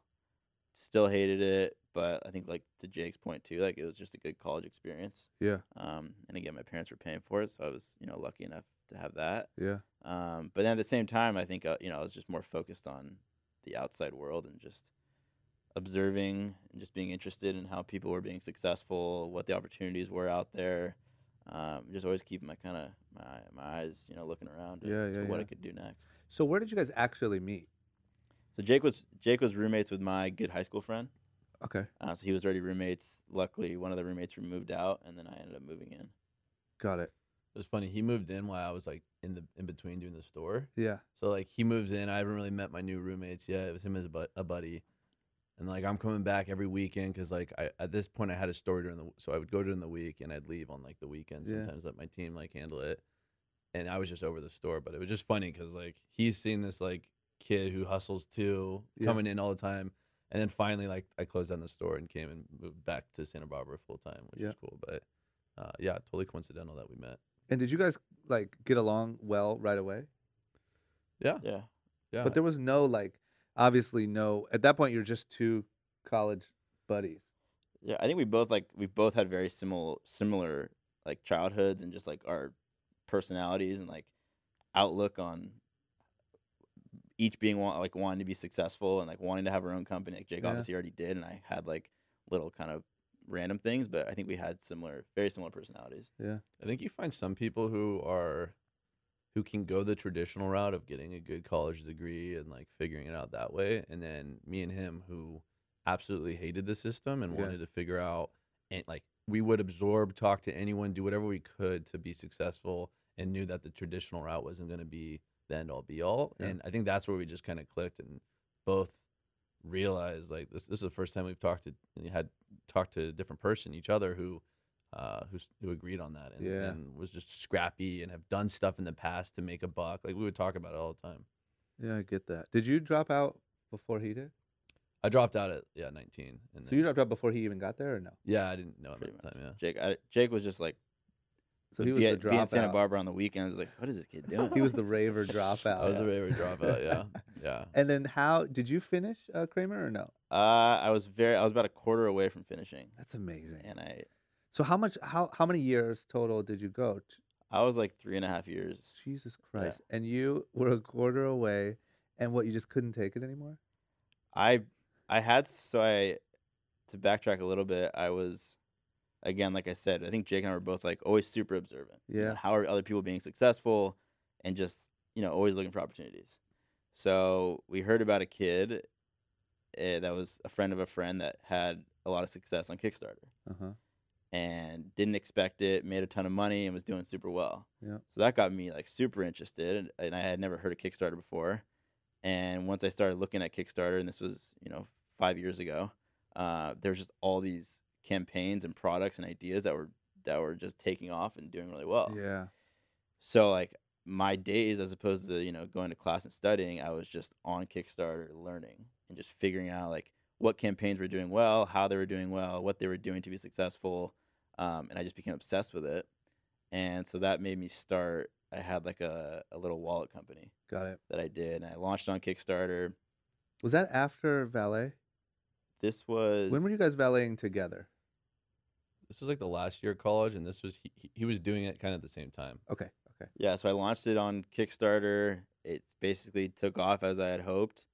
still hated it, but I think like to Jake's point too, like it was just a good college experience. Yeah, Um, and again, my parents were paying for it, so I was you know lucky enough to have that. yeah, Um, but then at the same time, I think uh, you know I was just more focused on the outside world and just observing and just being interested in how people were being successful, what the opportunities were out there. Um, just always keeping my kind of my my eyes, you know, looking around to, Yeah, to yeah, what yeah. I could do next. So where did you guys actually meet? So Jake was Jake was roommates with my good high school friend. Okay, Uh, so he was already roommates. Luckily, one of the roommates moved out, and then I ended up moving in. got it. It was funny. He moved in while I was like in the in between doing the store. Yeah, So like he moves in. I haven't really met my new roommates yet. It was him as a, bu- a buddy, and like I'm coming back every weekend because like I at this point I had a store during the so I would go during the week and I'd leave on like the weekends. Yeah. Sometimes let my team like handle it, and I was just over the store. But it was just funny because like he's seen this like kid who hustles too Yeah. coming in all the time. And then finally, like I closed down the store and came and moved back to Santa Barbara full time, which Yeah. is cool. But uh, yeah, totally coincidental that we met. and did you guys like get along well right away? Yeah, Yeah. yeah. But there was no like, obviously no. At that point, you're just two college buddies. Yeah, I think we both like we both had very similar similar like childhoods and just like our personalities and like outlook on each being want, like wanting to be successful and like wanting to have our own company. Like Jake Yeah. obviously already did, and I had like little kind of random things, but I think we had similar, very similar personalities. Yeah, I think you find some people who are who can go the traditional route of getting a good college degree and like figuring it out that way, and then me and him who absolutely hated the system and Yeah. wanted to figure out and like we would absorb, talk to anyone, do whatever we could to be successful, and knew that the traditional route wasn't going to be the end all be all. Yeah. And I think that's where we just kind of clicked and both realized like this. This is the first time we've talked to we had talked to a different person, each other who. Uh, who, who agreed on that and, Yeah. and was just scrappy and have done stuff in the past to make a buck. Like we would talk about it all the time. Yeah, I get that. Did you drop out before he did? I dropped out at yeah 19. And So you dropped out before he even got there, or no? yeah, I didn't know him at the time. Yeah. Jake, I, Jake was just like, So he was be, the at, be in Santa. Barbara on the weekends. I was like, what is this kid doing? He was the raver dropout. I was a raver dropout. Yeah, yeah. And then how did you finish uh, Kramer or no? uh, I was very, I was about a quarter away from finishing, That's amazing. and I, So how much? How how many years total did you go? I was like three and a half years. Jesus Christ! And you were a quarter away, and what? You just couldn't take it anymore. I I had so I to backtrack a little bit. I was again, like I said, I think Jake and I were both like always super observant. you know, Yeah. how are other people being successful, and just you know always looking for opportunities. So we heard about a kid uh, that was a friend of a friend that had a lot of success on Kickstarter Uh huh. and didn't expect it, made a ton of money, and was doing super well. Yeah. So that got me like super interested, and, and I had never heard of Kickstarter before. And once I started looking at Kickstarter, and this was you know five years ago, uh, there was just all these campaigns and products and ideas that were that were just taking off and doing really well. Yeah. So like my days, as opposed to you know going to class and studying, I was just on Kickstarter learning and just figuring out like what campaigns were doing well, how they were doing well, what they were doing to be successful, um, and I just became obsessed with it. And so that made me start. I had like a, a little wallet company Got it. that I did, and I launched on Kickstarter. Was that after valet? This was When were you guys valeting together? This was like the last year of college, and this was he, he- he was doing it kind of at the same time. Okay. Okay. Yeah, so I launched it on Kickstarter. It basically took off as I had hoped.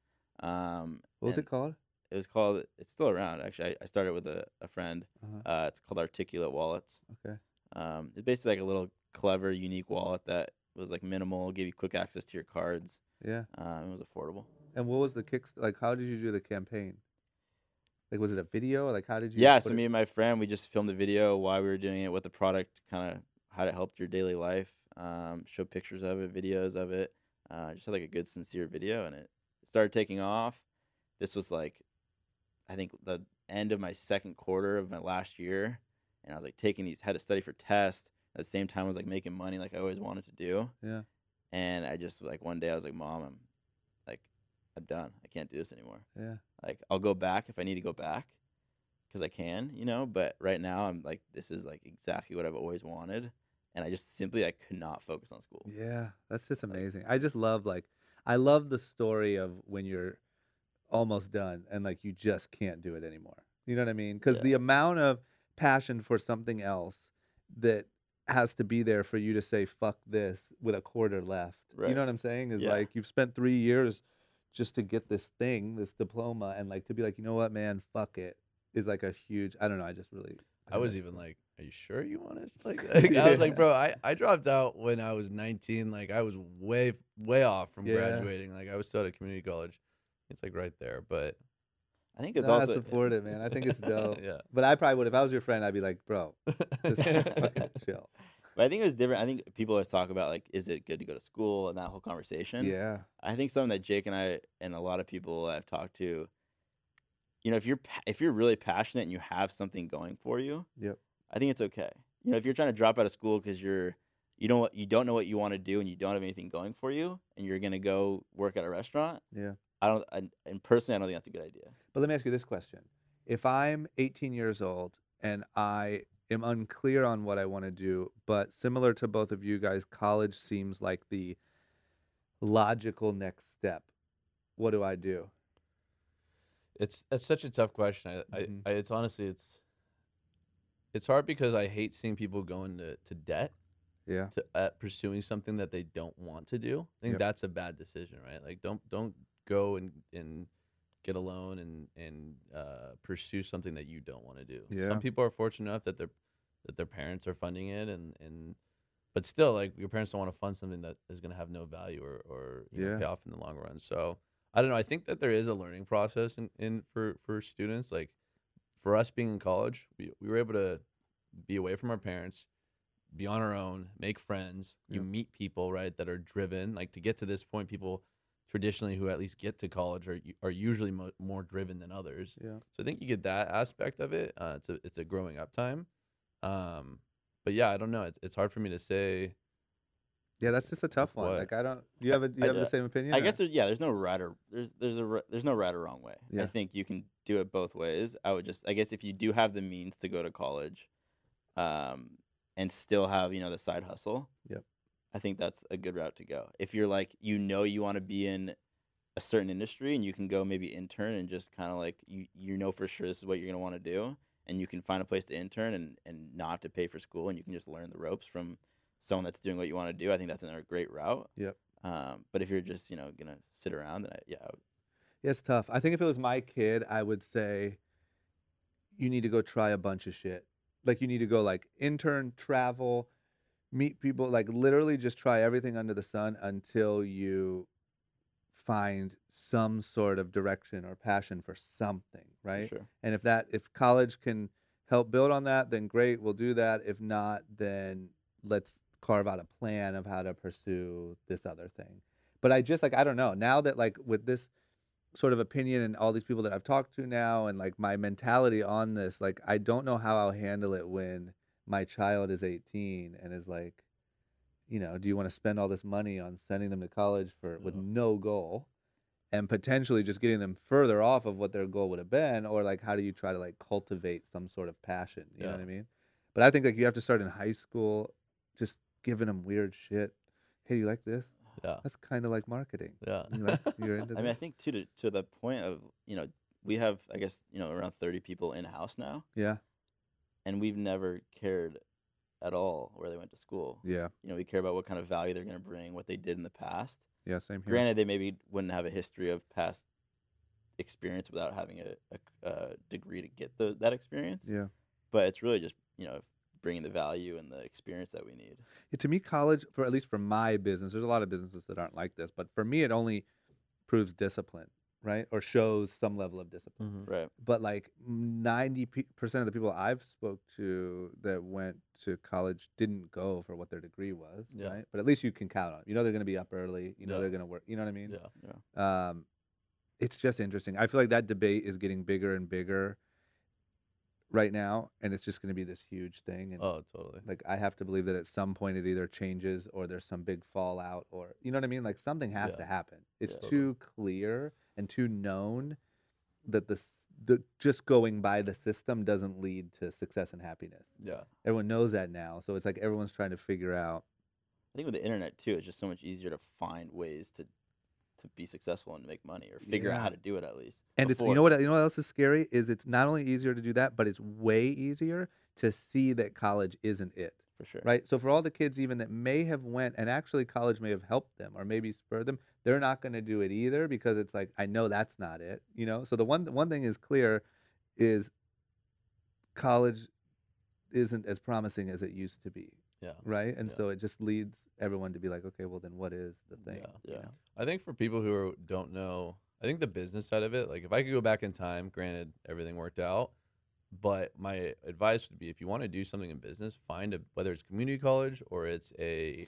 Um, What was it called? It was called. It's still around actually. I, I started with a, a friend. Uh-huh. Uh, it's called Articulate Wallets. Okay. Um, it's basically like a little clever, unique wallet that was like minimal, gave you quick access to your cards. Yeah. Um, it was affordable. And what was the kick? Like, how did you do the campaign? Like, was it a video? Like, how did you? Yeah. So it- me and my friend, we just filmed a video why we were doing it, what the product kind of, how it helped your daily life. Um, showed pictures of it, videos of it. Uh, just had like a good, sincere video, and it started taking off. This was like, I think the end of my second quarter of my last year, and I was like taking these, had to study for tests. At the same time, I was like making money like I always wanted to do. Yeah. And I just like one day I was like, Mom, I'm like, I'm done. I can't do this anymore. Yeah. Like I'll go back if I need to go back, because I can, you know. But right now I'm like, this is like exactly what I've always wanted, and I just simply I could not focus on school. Yeah, that's just amazing. I just love like I love the story of when you're almost done and like you just can't do it anymore. You know what I mean? Cuz Yeah. the amount of passion for something else that has to be there for you to say fuck this with a quarter left. You know what I'm saying? Is Yeah. like you've spent 3 years just to get this thing, this diploma and like to be like, "You know what, man? Fuck it, is like a huge I don't know, I just really I think was that's even like, "Are you sure you want us?" Like, like, I was like, "Bro, I, I dropped out when I was 19. Like, I was way way off from Yeah. graduating. Like, I was still at a community college. It's like right there, but I think it's No, I also support it, man. I think it's dope. yeah. But I probably would if I was your friend, I'd be like, "Bro, just fucking chill." But I think it was different. I think people always talk about like, is it good to go to school and that whole conversation. Yeah. I think something that Jake and I and a lot of people I've talked to, you know, if you're if you're really passionate and you have something going for you, Yep. I think it's okay. You know, if you're trying to drop out of school because you're you don't you don't know what you want to do and you don't have anything going for you, and you're gonna go work at a restaurant, Yeah. I don't. I, and personally, I don't think that's a good idea. But let me ask you this question. If I'm 18 years old and I am unclear on what I want to do, but similar to both of you guys, college seems like the logical next step. What do I do? It's it's such a tough question. I, Mhm. I, I it's honestly it's it's hard because I hate seeing people go into to debt Yeah. to at pursuing something that they don't want to do. I think Yep. that's a bad decision, right? Like don't don't go and and get a loan and and uh, pursue something that you don't want to do. Yeah. Some people are fortunate enough that their that their parents are funding it and and but still like your parents don't want to fund something that is going to have no value or or you know, pay off in the long run. So I don't know. I think that there is a learning process in, in for for students. Like for us being in college, we, we were able to be away from our parents, be on our own, make friends. You Yeah. meet people right that are driven. Like to get to this point, people traditionally who at least get to college are are usually mo- more driven than others. Yeah. So I think you get that aspect of it. Uh, it's a it's a growing up time. Um, but yeah, I don't know. It's it's hard for me to say. Yeah, that's just a tough one. What? Like I don't. You have a, you I- have the uh, same opinion? I or- guess there's yeah, there's no right or there's there's a there's no right or wrong way. Yeah. I think you can do it both ways. I would just I guess if you do have the means to go to college, um, and still have you know the side hustle. Yep. I think that's a good route to go. If you're like you know you want to be in a certain industry and you can go maybe intern and just kind of like you you know for sure this is what you're gonna want to do and you can find a place to intern and and not have to pay for school and you can just learn the ropes from someone that's doing what you want to do. I think that's another great route. Yep. Um, but if you're just you know gonna sit around, then I, yeah, I Yeah, it's tough. I think if it was my kid, I would say you need to go try a bunch of shit. Like you need to go like intern, travel, meet people, like literally just try everything under the sun until you find some sort of direction or passion for something, right? sure. And if that if college can help build on that, then great, we'll do that. If not, then let's carve out a plan of how to pursue this other thing. But I just like I don't know. Now that like with this sort of opinion and all these people that I've talked to now and like my mentality on this, like I don't know how I'll handle it when my child is 18 and is like, you know, do you want to spend all this money on sending them to college for with uh-huh. no goal? and potentially just getting them further off of what their goal would have been? Or like how do you try to like cultivate some sort of passion? You know what i mean? But i think like you have to start in high school just giving them weird shit. Hey you like this? Yeah. that's kind of like marketing. Yeah. you like you're into I mean, I think too to to the point of you know we have I guess you know around thirty people in house now, yeah and we've never cared at all where they went to school. yeah You know, we care about what kind of value they're going to bring, what they did in the past. yeah same here Granted, they maybe wouldn't have a history of past experience without having a, a, a degree to get the that experience. yeah But it's really just you know bringing the value and the experience that we need. Yeah, to me college for at least for my business there's a lot of businesses that aren't like this but for me it only proves discipline right or shows some level of discipline Mhm. Right. but like 90 percent of the people I've spoke to that went to college didn't go for what their degree was, Yeah. right? But at least you can count on. 'em. You know they're going to be up early. You know Yeah. they're going to work. You know what I mean? Yeah. Um, it's just interesting. I feel like that debate is getting bigger and bigger right now, and it's just going to be this huge thing. And Oh, totally. like I have to believe that at some point it either changes or there's some big fallout, or you know what I mean? Like something has Yeah. to happen. It's Yeah. too clear and too known that the the just going by the system doesn't lead to success and happiness. Yeah. Everyone knows that now, so it's like everyone's trying to figure out. I think with the internet too, it's just so much easier to find ways to to be successful and make money or figure out how to do it at least. And it's you know what you know what else is scary is it's not only easier to do that, but it's way easier to see that college isn't it. For sure. right so for all the kids even that may have went and actually college may have helped them or maybe spurred them they're not going to do it either because it's like i know that's not it you know so the one one thing is clear is college isn't as promising as it used to be Yeah. right and Yeah. so it just leads everyone to be like okay well then what is the thing Yeah. you know? I think for people who are, don't know, I think the business side of it, like if I could go back in time, granted everything worked out, but my advice would be if you want to do something in business, find a whether it's community college or it's a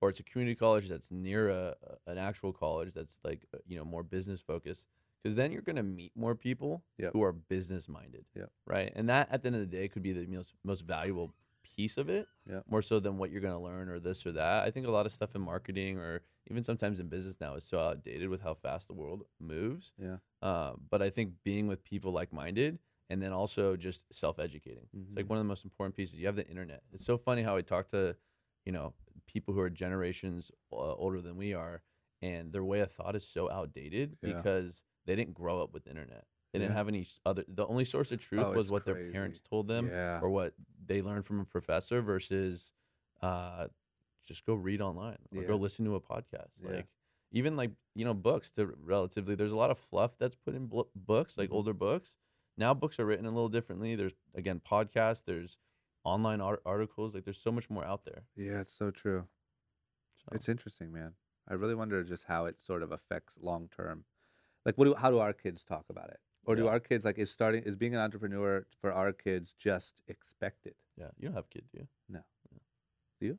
or it's a community college that's near a an actual college that's like uh, you know more business focused because then you're going to meet more people Yep. who are business minded Yep. right and that at the end of the day could be the most most valuable piece of it Yep. more so than what you're going to learn or this or that i think a lot of stuff in marketing or even sometimes in business now is so outdated with how fast the world moves Yeah. uh, but i think being with people like-minded and then also just self-educating it's like Mhm. one of the most important pieces you have the internet it's so funny how i talk to you know people who are generations uh, older than we are and their way of thought is so outdated Yeah. because they didn't grow up with internet they didn't have any other the only source of truth Oh, was what their parents told them yeah or what they learned from a professor versus uh, just go read online or Yeah. go listen to a podcast. Yeah. Like even like you know books to relatively there's a lot of fluff that's put in blo- books like Mhm. older books. Now books are written a little differently. There's again podcasts. There's online art- articles. Like there's so much more out there. yeah it's so true So. It's interesting, man. I really wonder just how it sort of affects long term. Like, what do how do our kids talk about it, or do our kids like is starting is being an entrepreneur for our kids just expected? yeah, you don't have kids, do you? No. Do you?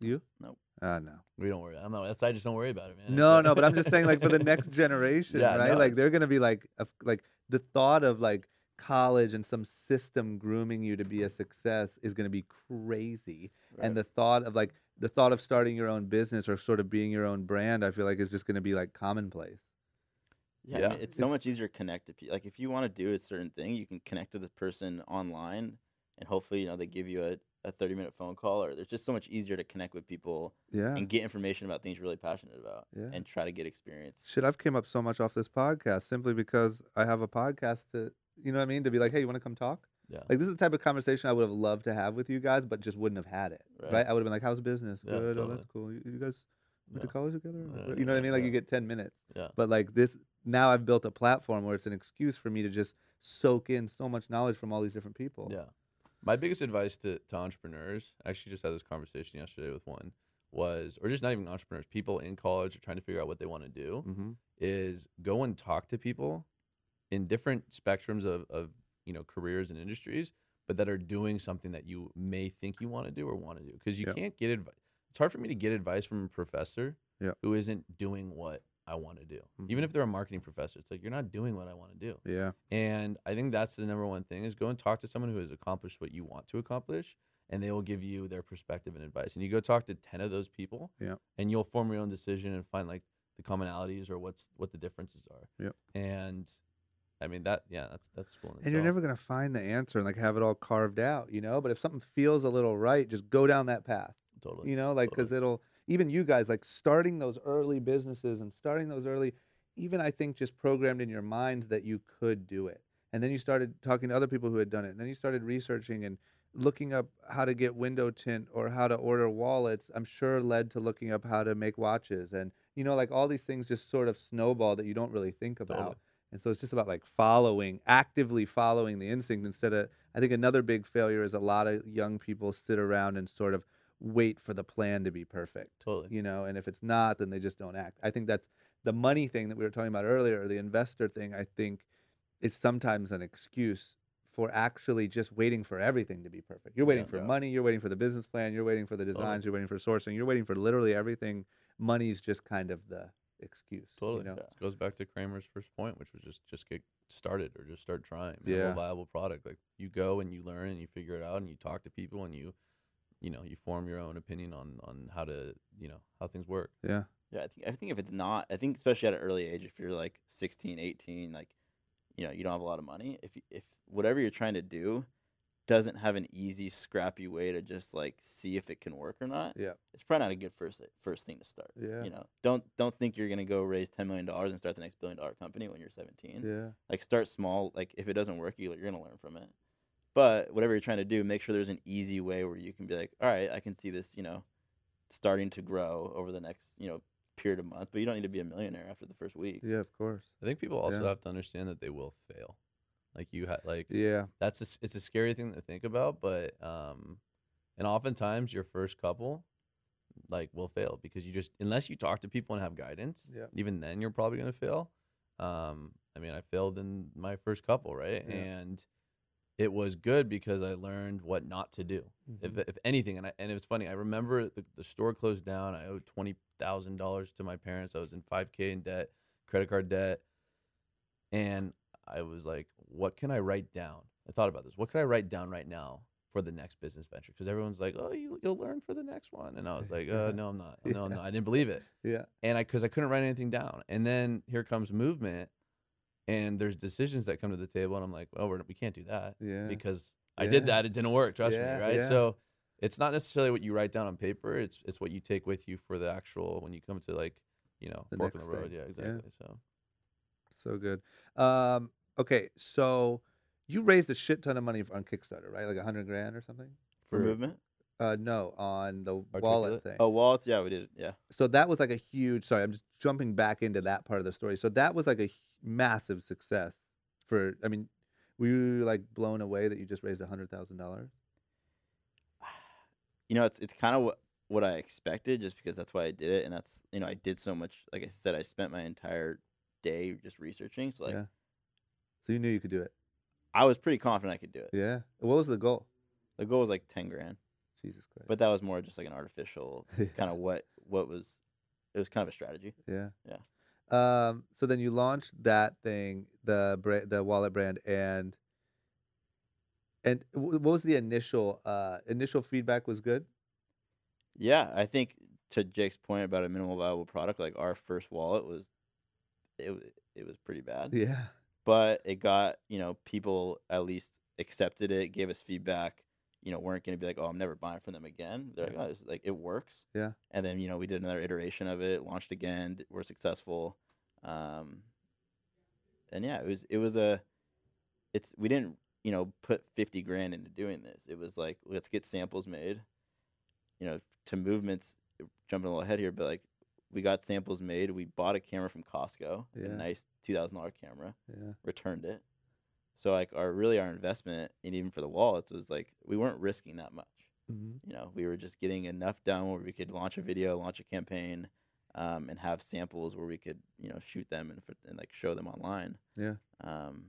No. You? Nope. Uh, no. We don't worry. I'm not. That's I just don't worry about it, man. No, no, but I'm just saying, like for the next generation, Yeah, right? no, like it's- they're gonna be like, a- like the thought of like college and some system grooming you to be a success is gonna be crazy, Right. and the thought of like the thought of starting your own business or sort of being your own brand, I feel like is just gonna be like commonplace. Yeah, I mean, it's so much easier to connect to people. Like if you want to do a certain thing, you can connect to the person online, and hopefully, you know, they give you a, a thirty minute phone call, or it's just so much easier to connect with people Yeah. and get information about things you're really passionate about, Yeah. and try to get experience. Shit, I've came up so much off this podcast simply because I have a podcast to, you know what I mean, to be like, hey, you want to come talk? Yeah. Like this is the type of conversation I would have loved to have with you guys, but just wouldn't have had it. Right? Right. I would have been like, "How's business? Yeah, Good. Oh, that's cool. You, you guys went to college together? You know what I mean? Like you get ten minutes. Yeah. But like this, now I've built a platform where it's an excuse for me to just soak in so much knowledge from all these different people. Yeah. My biggest advice to, to entrepreneurs, I actually just had this conversation yesterday with one, was, or just not even entrepreneurs, people in college are trying to figure out what they want to do, Mm-hmm. is go and talk to people in different spectrums of, of you know careers and industries, but that are doing something that you may think you want to do or want to do. Because you can't get advice. It's hard for me to get advice from a professor who isn't doing what I want to do. Mhm. Even if they're a marketing professor, it's like you're not doing what I want to do. Yeah. And I think that's the number one thing is go and talk to someone who has accomplished what you want to accomplish and they will give you their perspective and advice. And you go talk to 10 of those people Yeah. and you'll form your own decision and find like the commonalities or what's what the differences are. Yep. And I mean that yeah, that's that's cool. And you're never gonna find the answer and like have it all carved out, you know. But if something feels a little right, just go down that path. totally. you know like because it'll even you guys like starting those early businesses and starting those early even i think just programmed in your minds that you could do it. And then you started talking to other people who had done it. And then you started researching and looking up how to get window tint or how to order wallets i'm sure led to looking up how to make watches. And you know like all these things just sort of snowball that you don't really think about. Totally. and so it's just about like following actively following the instinct instead of i think another big failure is a lot of young people sit around and sort of wait for the plan to be perfect Totally. you know and if it's not then they just don't act i think that's the money thing that we were talking about earlier or the investor thing i think is sometimes an excuse for actually just waiting for everything to be perfect you're waiting Yeah. for Yeah. money you're waiting for the business plan you're waiting for the designs you're waiting for sourcing you're waiting for literally everything money's just kind of the excuse Totally. you know? It goes back to Kramer's first point, which was just just get started or just start trying. Have Yeah. a viable product. Like you go and you learn and you figure it out and you talk to people and you you know, you form your own opinion on on how to, you know, how things work. yeah Yeah, I think I think if it's not, I think especially at an early age, if you're like 16, 18, like you know, you don't have a lot of money. If if whatever you're trying to do doesn't have an easy, scrappy way to just like see if it can work or not, yeah it's probably not a good first first thing to start. yeah You know, don't don't think you're gonna go raise ten million dollars and start the next billion dollar company when you're 17. yeah Like start small. Like if it doesn't work, you- you're gonna learn from it. But whatever you're trying to do, make sure there's an easy way where you can be like, all right, I can see this, you know, starting to grow over the next, you know, period of months. But you don't need to be a millionaire after the first week. yeah of course I think people also Yeah. have to understand that they will fail. Like you had like yeah that's a, s- it's a scary thing to think about, but um, and oftentimes your first couple like will fail because you just unless you talk to people and have guidance, Yeah. even then you're probably gonna fail. Um, I mean, I failed in my first couple, right? Yeah. And it was good because I learned what not to do, if Mhm. if anything. And I, and it was funny. I remember the, the store closed down. I owed twenty thousand dollars to my parents. I was in five k in debt, credit card debt, and I was like, what can I write down? I thought about this. What can I write down right now for the next business venture? Because everyone's like, oh, you, you'll learn for the next one. And I was like, uh, no, I'm not. No, I'm not. I didn't believe it. yeah And I, because I couldn't write anything down. And then here comes MVMT, and there's decisions that come to the table. And I'm like, well, we're, we can't do that yeah because I did that. It didn't work. Trust Yeah, me. Right. yeah. So it's not necessarily what you write down on paper. It's, it's what you take with you for the actual, when you come to like, you know, The fork in the road. thing. Yeah, Yeah. exactly. So So good. Um, okay, so you raised a shit ton of money on Kickstarter, right? Like a hundred grand or something? For MVMT. Uh, no, on the wallet thing. Oh, wallets. Yeah, we did. it, Yeah. So that was like a huge. Sorry, I'm just jumping back into that part of the story. So that was like a hu- massive success. For I mean, were you like blown away that you just raised a hundred thousand dollars? You know, it's it's kind of what what I expected, just because that's why I did it, and that's you know I did so much. Like I said, I spent my entire day just researching. So like yeah. So you knew you could do it. I was pretty confident I could do it. Yeah. What was the goal? The goal was like ten grand. Jesus Christ. But that was more just like an artificial kind of what what was. It was kind of a strategy. yeah. Yeah. Um. So then you launched that thing, the bra- the wallet brand, and and what was the initial uh initial feedback was good. Yeah, I think to Jake's point about a minimal viable product, like our first wallet was, it it was pretty bad. Yeah. but it got you know people at least accepted it gave us feedback you know weren't going to be like oh i'm never buying from them again they're like oh it's like it works Yeah. and then you know we did another iteration of it launched again we're successful um and yeah it was it was a it's we didn't you know put 50 grand into doing this it was like let's get samples made you know to movements jumping a little ahead here but like we got samples made we bought a camera from costco Yeah. a nice $2000 camera Yeah. returned it. So like our really our investment and even for the wallets was like we weren't risking that much. Mm-hmm. You know, we were just getting enough down where we could launch a video, launch a campaign, um, and have samples where we could you know shoot them and, and like show them online. Yeah. Um,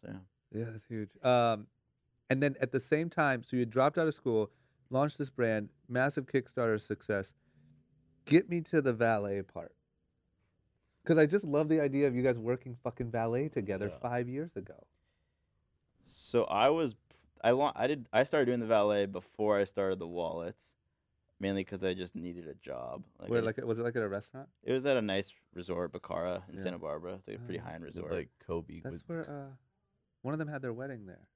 so yeah. Yeah, that's huge. Um, and then at the same time, so you dropped out of school, launched this brand, massive Kickstarter success. Get me to the valet part. Because I just love the idea of you guys working fucking valet together Yeah. five years ago. So I was I la- I did I started doing the valet before I started the wallets, mainly because I just needed a job. Like, I Where just- like was it like at a restaurant? it was at a nice resort, Bacara in Yeah. Santa Barbara. It's like a pretty Oh. high end resort. like Kobe. That's with, where uh, one of them had their wedding there.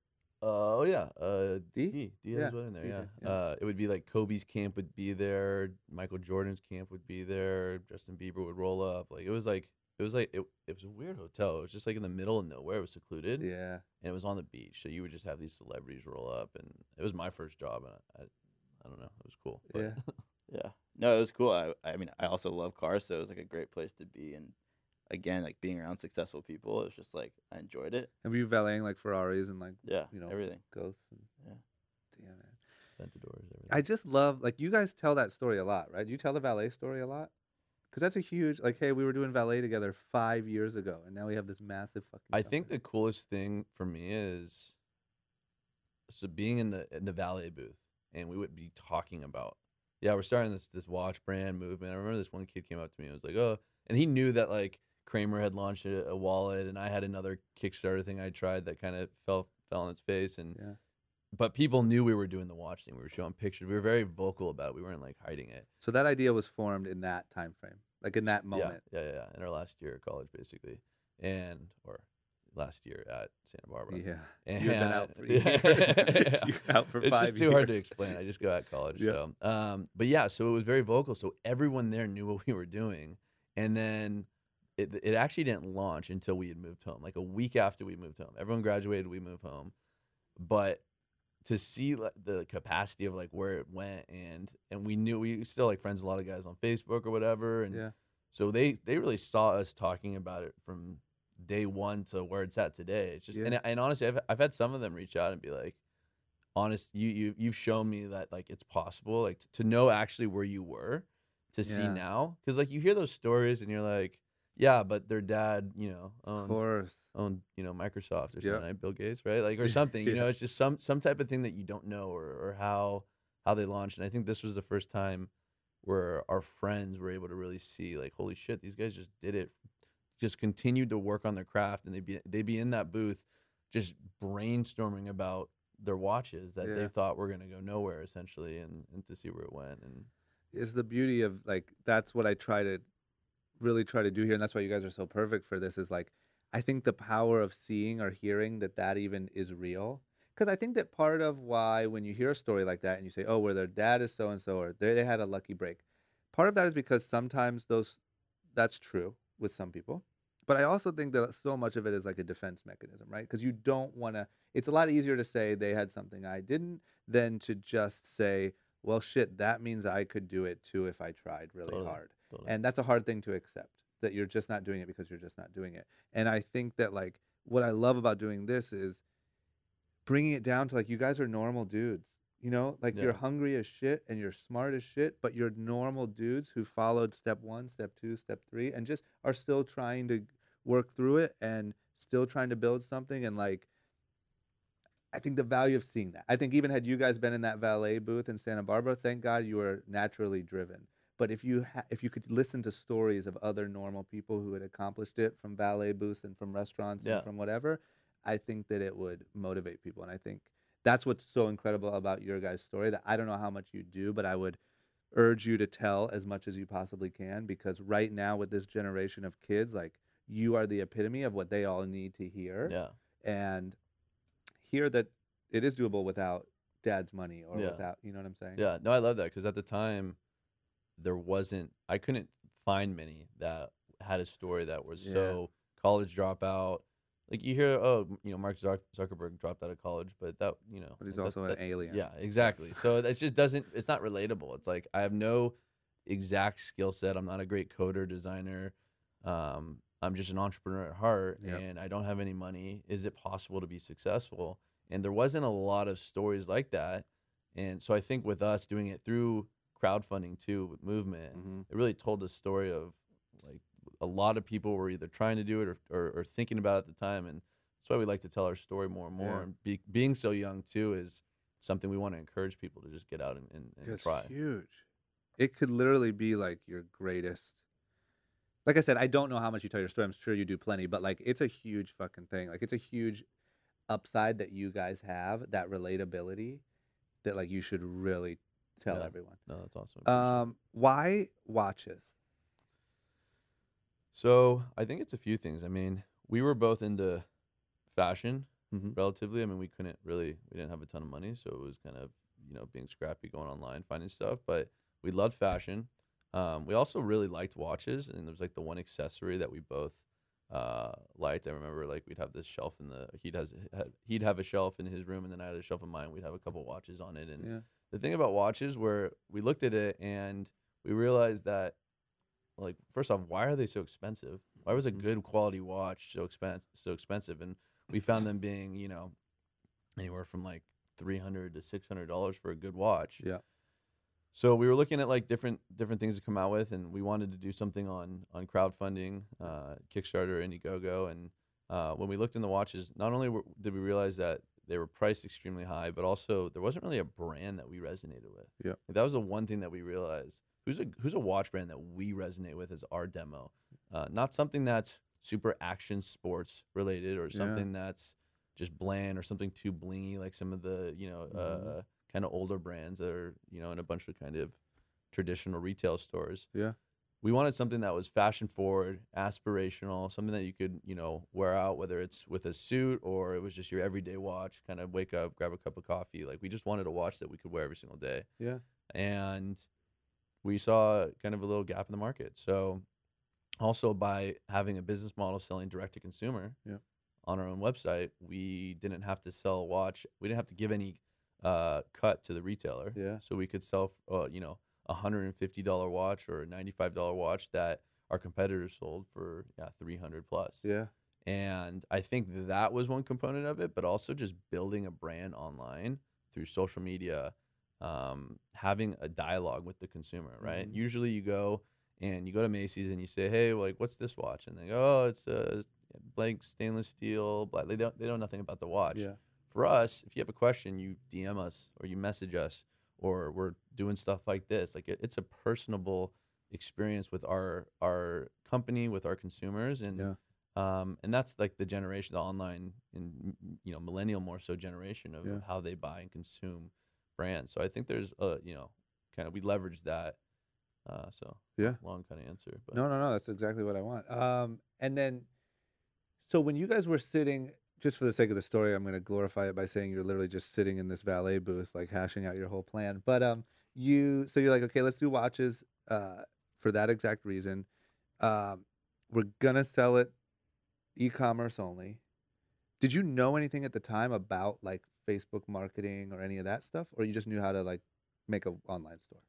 Uh, oh yeah, uh, D? D, D Yeah, has wedding there. D Yeah. yeah. Uh, it would be like Kobe's camp would be there, Michael Jordan's camp would be there, Justin Bieber would roll up. Like it was like it was like it, it was a weird hotel. It was just like in the middle of nowhere. It was secluded, Yeah. and it was on the beach. So you would just have these celebrities roll up, and it was my first job, and I, I, I don't know, it was cool. but- Yeah. Yeah. No, it was cool. I I mean, I also love cars, so it was like a great place to be. And again, like being around successful people, it was just like I enjoyed it. And were you valeting like Ferraris and like Yeah, You know, everything. ghosts? And, Yeah. Damn man. Ventadors, everything. I just love like you guys tell that story a lot, right? You tell the valet story a lot. Cause that's a huge like, hey, we were doing valet together five years ago, and now we have this massive fucking. I think the coolest thing for me is so being in the in the valet booth and we would be talking about yeah we're starting this this watch brand MVMT. I remember this one kid came up to me and was like oh and he knew that like Kramer had launched a, a wallet and I had another Kickstarter thing I tried that kind of fell fell on its face and Yeah. but people knew we were doing the watch thing. We were showing pictures. We were very vocal about it. We weren't like hiding it. so that idea was formed in that time frame, like in that moment. Yeah, yeah, yeah. In our last year of college, basically, and or last year at Santa Barbara. Yeah, And, you've been out for yeah. out for it's five just too hard to explain. I just go out college. Yeah. So, um, but yeah, so it was very vocal. So everyone there knew what we were doing, and then it it actually didn't launch until we had moved home. Like a week after we moved home, everyone graduated. We moved home, but to see like, the capacity of like where it went and and we knew we still like friends a lot of guys on Facebook or whatever and Yeah. so they they really saw us talking about it from day one to where it's at today. It's just Yeah. and, and honestly, I've I've had some of them reach out and be like, "Honest, you you you've shown me that like it's possible, like to know actually where you were, to see now, because like you hear those stories and you're like, yeah, but their dad, you know, Of um, course. Owned you know Microsoft or Yeah. something, like Bill Gates, right? Like or something. You know, it's just some some type of thing that you don't know or or how how they launched. And I think this was the first time where our friends were able to really see like, holy shit, these guys just did it, just continued to work on their craft, and they'd be they'd be in that booth, just brainstorming about their watches that Yeah. they thought were gonna go nowhere essentially, and and to see where it went. And is the beauty of like that's what I try to really try to do here, and that's why you guys are so perfect for this. Is like I think the power of seeing or hearing that that even is real. Because I think that part of why when you hear a story like that and you say, "Oh, where their dad is so and so," or they they had a lucky break, part of that is because sometimes those that's true with some people. But I also think that so much of it is like a defense mechanism, right? Because you don't want to. It's a lot easier to say they had something I didn't than to just say, well, shit, that means I could do it too if I tried really Totally. hard. totally. And that's a hard thing to accept that you're just not doing it because you're just not doing it. And I think that like what I love about doing this is bringing it down to like you guys are normal dudes. You know, like you're hungry as shit and you're smart as shit, but you're normal dudes who followed step one, step two, step three, and just are still trying to work through it and still trying to build something. And like, I think the value of seeing that. I think even had you guys been in that valet booth in Santa Barbara, thank God you were naturally driven. But if you ha- if you could listen to stories of other normal people who had accomplished it from valet booths and from restaurants Yeah. and from whatever, I think that it would motivate people. And I think that's what's so incredible about your guys' story. That I don't know how much you do, but I would urge you to tell as much as you possibly can because right now with this generation of kids, like you are the epitome of what they all need to hear Yeah. and hear that it is doable without dad's money or Yeah. without you know what I'm saying? Yeah, no, I love that because at the time, there wasn't. I couldn't find many that had a story that was Yeah. so college dropout. Like you hear, oh, you know, Mark Zuckerberg dropped out of college, but that, you know, But he's that- also that- an alien. Yeah, exactly. So that just doesn't. It's not relatable. It's like I have no exact skill set. I'm not a great coder designer. Um, I'm just an entrepreneur at heart, Yep. and I don't have any money. Is it possible to be successful? And there wasn't a lot of stories like that. And so I think with us doing it through crowdfunding too, with MVMT, Mhm. it really told the story of like a lot of people were either trying to do it or, or, or thinking about it at the time. And that's why we like to tell our story more and more. Yeah. And be, being so young too is something we want to encourage people to just get out and, and, and It's try. huge. It could literally be like your greatest. Like I said, I don't know how much you tell your story. I'm sure you do plenty, but like it's a huge fucking thing. Like it's a huge upside that you guys have, that relatability that like you should really tell Yeah. everyone. No, that's awesome. I appreciate it. Um, why watches? So I think it's a few things. I mean, we were both into fashion Mhm. relatively. I mean, we couldn't really, we didn't have a ton of money, so it was kind of, you know, being scrappy, going online, finding stuff. But we loved fashion. Um, we also really liked watches, and there was like the one accessory that we both uh, liked. I remember like we'd have this shelf in the he'd has he'd have a shelf in his room, and then I had a shelf in mine. We'd have a couple watches on it, and Yeah. The thing about watches where we looked at it and we realized that like first off why are they so expensive why was a Mhm. good quality watch so expensive so expensive and we found them being you know anywhere from like 300 to 600 dollars for a good watch Yeah. so we were looking at like different different things to come out with and we wanted to do something on on crowdfunding uh, kickstarter indiegogo and uh, when we looked in the watches not only were, did we realize that they were priced extremely high but also there wasn't really a brand that we resonated with Yeah. Like, that was the one thing that we realized who's a who's a watch brand that we resonate with as our demo uh, not something that's super action sports related or Yeah. something that's just bland or something too blingy like some of the you know Mhm. uh, kind of older brands that are you know in a bunch of kind of traditional retail stores Yeah. We wanted something that was fashion forward aspirational something that you could you know wear out whether it's with a suit or it was just your everyday watch kind of wake up grab a cup of coffee like we just wanted a watch that we could wear every single day Yeah. and we saw kind of a little gap in the market. So, also by having a business model selling direct to consumer Yeah. on our own website, we didn't have to sell a watch. We didn't have to give any uh, cut to the retailer. Yeah. So we could sell, uh, you know, a hundred and fifty dollar watch or a ninety five dollar watch that our competitors sold for yeah three hundred plus. Yeah. And I think that was one component of it, but also just building a brand online through social media, um, having a dialogue with the consumer, right? Mhm. Usually you go and you go to Macy's and you say, hey, like, what's this watch? And they go, oh, it's a blank stainless steel. Black. They don't, they know nothing about the watch. Yeah. For us, if you have a question, you DM us or you message us or we're doing stuff like this. Like it, it's a personable experience with our our company, with our consumers, and Yeah. um, and that's like the generation, the online and you know millennial more so generation of, Yeah. how they buy and consume brands. So I think there's a you know kind of we leverage that. Uh, so Yeah. long kind of answer, but No, no, no. That's exactly what I want. Um, and then, so when you guys were sitting, just for the sake of the story, I'm going to glorify it by saying you're literally just sitting in this valet booth, like hashing out your whole plan. But um, you, so you're like, okay, let's do watches. Uh, for that exact reason, um, we're gonna sell it e-commerce only. Did you know anything at the time about like Facebook marketing or any of that stuff, or you just knew how to like make an online store?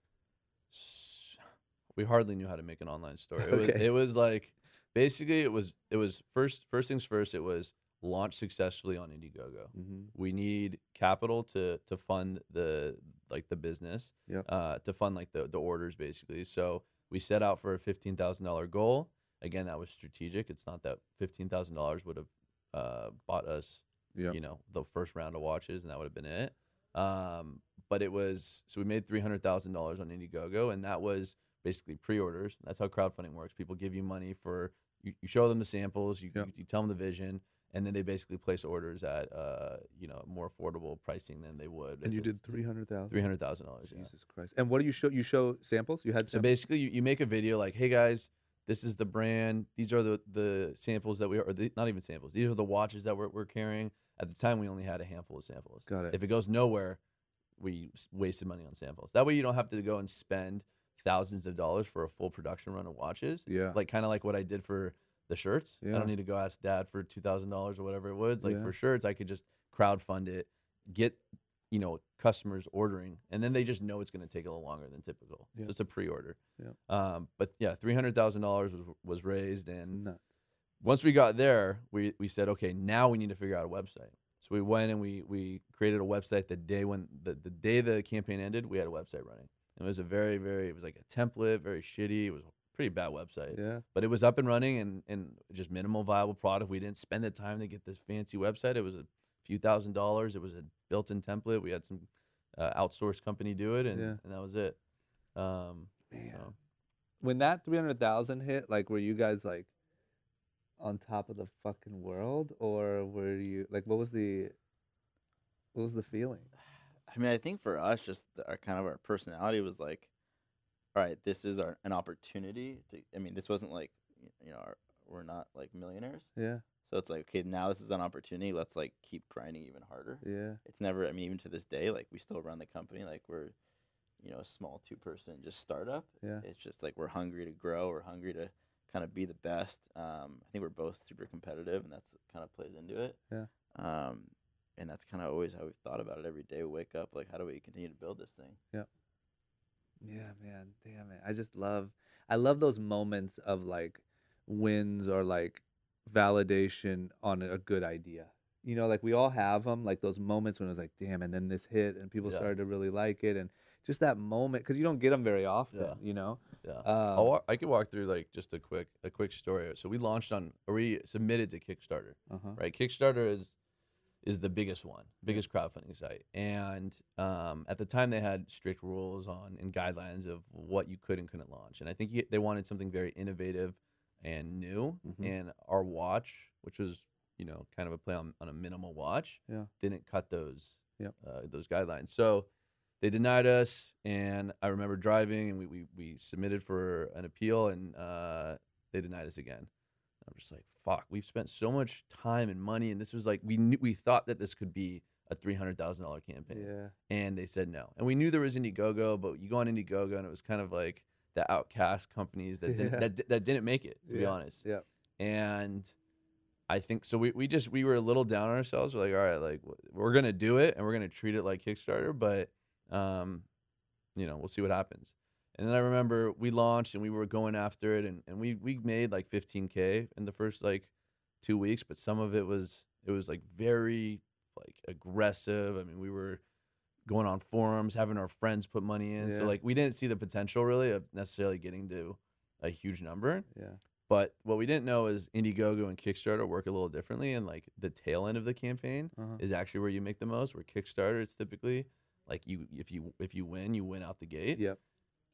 we hardly knew how to make an online store. It was Okay. it was like basically it was it was first first things first. It was launch successfully on Indiegogo. Mm-hmm. We need capital to to fund the like the business. Yep. Uh, to fund like the the orders basically. So we set out for a fifteen thousand dollar goal. Again, that was strategic. It's not that fifteen thousand dollars would have uh, bought us Yep. you know, the first round of watches, and that would have been it. Um, but it was so we made three hundred thousand dollars on Indiegogo, and that was basically pre-orders. That's how crowdfunding works. People give you money for you, you show them the samples, you, Yep. you, you tell them the vision, and then they basically place orders at uh, you know more affordable pricing than they would. And you did three hundred thousand. three hundred thousand dollars. Yeah. Jesus Christ! And what do you show? You show samples. You had So basically, you, you make a video like, "Hey guys, this is the brand. These are the the samples that we are, or the, not even samples. These are the watches that we're, we're carrying." At the time, we only had a handful of samples. Got it. If it goes nowhere, we wasted money on samples. That way, you don't have to go and spend thousands of dollars for a full production run of watches. Yeah. Like kind of like what I did for the shirts. I don't need to go ask dad for two thousand dollars or whatever it was. Like Yeah. for shirts, I could just crowd fund it, get you know customers ordering, and then they just know it's going to take a little longer than typical. Yeah. So it's a pre-order. Yeah. Um, but yeah, three hundred thousand dollars was was raised, and once we got there, we we said, okay, now we need to figure out a website. So we went and we we created a website the day when the, the day the campaign ended, we had a website running. And it was a very, very it was like a template, very shitty. It was pretty bad website. Yeah. But it was up and running and, and just minimal viable product. We didn't spend the time to get this fancy website. It was a few thousand dollars. It was a built in template. We had some uh, outsourced company do it and, Yeah. and that was it. Um, Man. so- When that three hundred thousand hit, like, were you guys like on top of the fucking world, or were you like, what was the, what was the feeling? I mean, I think for us, just our kind of our personality was like, all right, this is our an opportunity to. I mean, this wasn't like, you know, our, we're not like millionaires, Yeah. so it's like, okay, now this is an opportunity. Let's like keep grinding even harder. Yeah. It's never. I mean, even to this day, like we still run the company. Like we're, you know, a small two person just startup. Yeah. It's just like we're hungry to grow. We're hungry to kind of be the best. Um, I think we're both super competitive, and that's kind of plays into it. Yeah. Um, and that's kind of always how we've thought about it every day. We wake up like, how do we continue to build this thing? Yeah, man. Damn it. I just love I love those moments of like wins or like validation on a good idea. You know, like we all have them, like those moments when it was like, damn, and then this hit and people Yeah. started to really like it. And just that moment, because you don't get them very often, Yeah. you know? Yeah. Uh, walk, I could walk through like just a quick a quick story. So we launched on or we submitted to Kickstarter. uh-huh. Right? Kickstarter is is the biggest one, biggest crowdfunding site. And um, at the time they had strict rules on and guidelines of what you could and couldn't launch. And I think you, they wanted something very innovative and new. Mhm. And our watch, which was you know kind of a play on, on a minimal watch, Yeah. didn't cut those Yep. uh, those guidelines. So they denied us and i remember driving and we, we, we submitted for an appeal and uh, they denied us again i'm just like fuck we've spent so much time and money and this was like we knew we thought that this could be a $300000 campaign Yeah. and they said no and we knew there was indiegogo but you go on indiegogo and it was kind of like the outcast companies that didn't, Yeah. that, that didn't make it to be honest Yeah. and I think so. We, we just we were a little down on ourselves. We're like, all right, like we're gonna do it and we're gonna treat it like Kickstarter, but um, you know, we'll see what happens. And then I remember we launched and we were going after it, and, and we we made like 15k in the first like two weeks, but some of it was it was like very like aggressive. I mean, we were going on forums, having our friends put money in, Yeah. so like we didn't see the potential really of necessarily getting to a huge number. Yeah. But what we didn't know is Indiegogo and Kickstarter work a little differently, and like the tail end of the campaign Uh-huh. is actually where you make the most. Where Kickstarter, it's typically like you if you if you win, you win out the gate. Yep.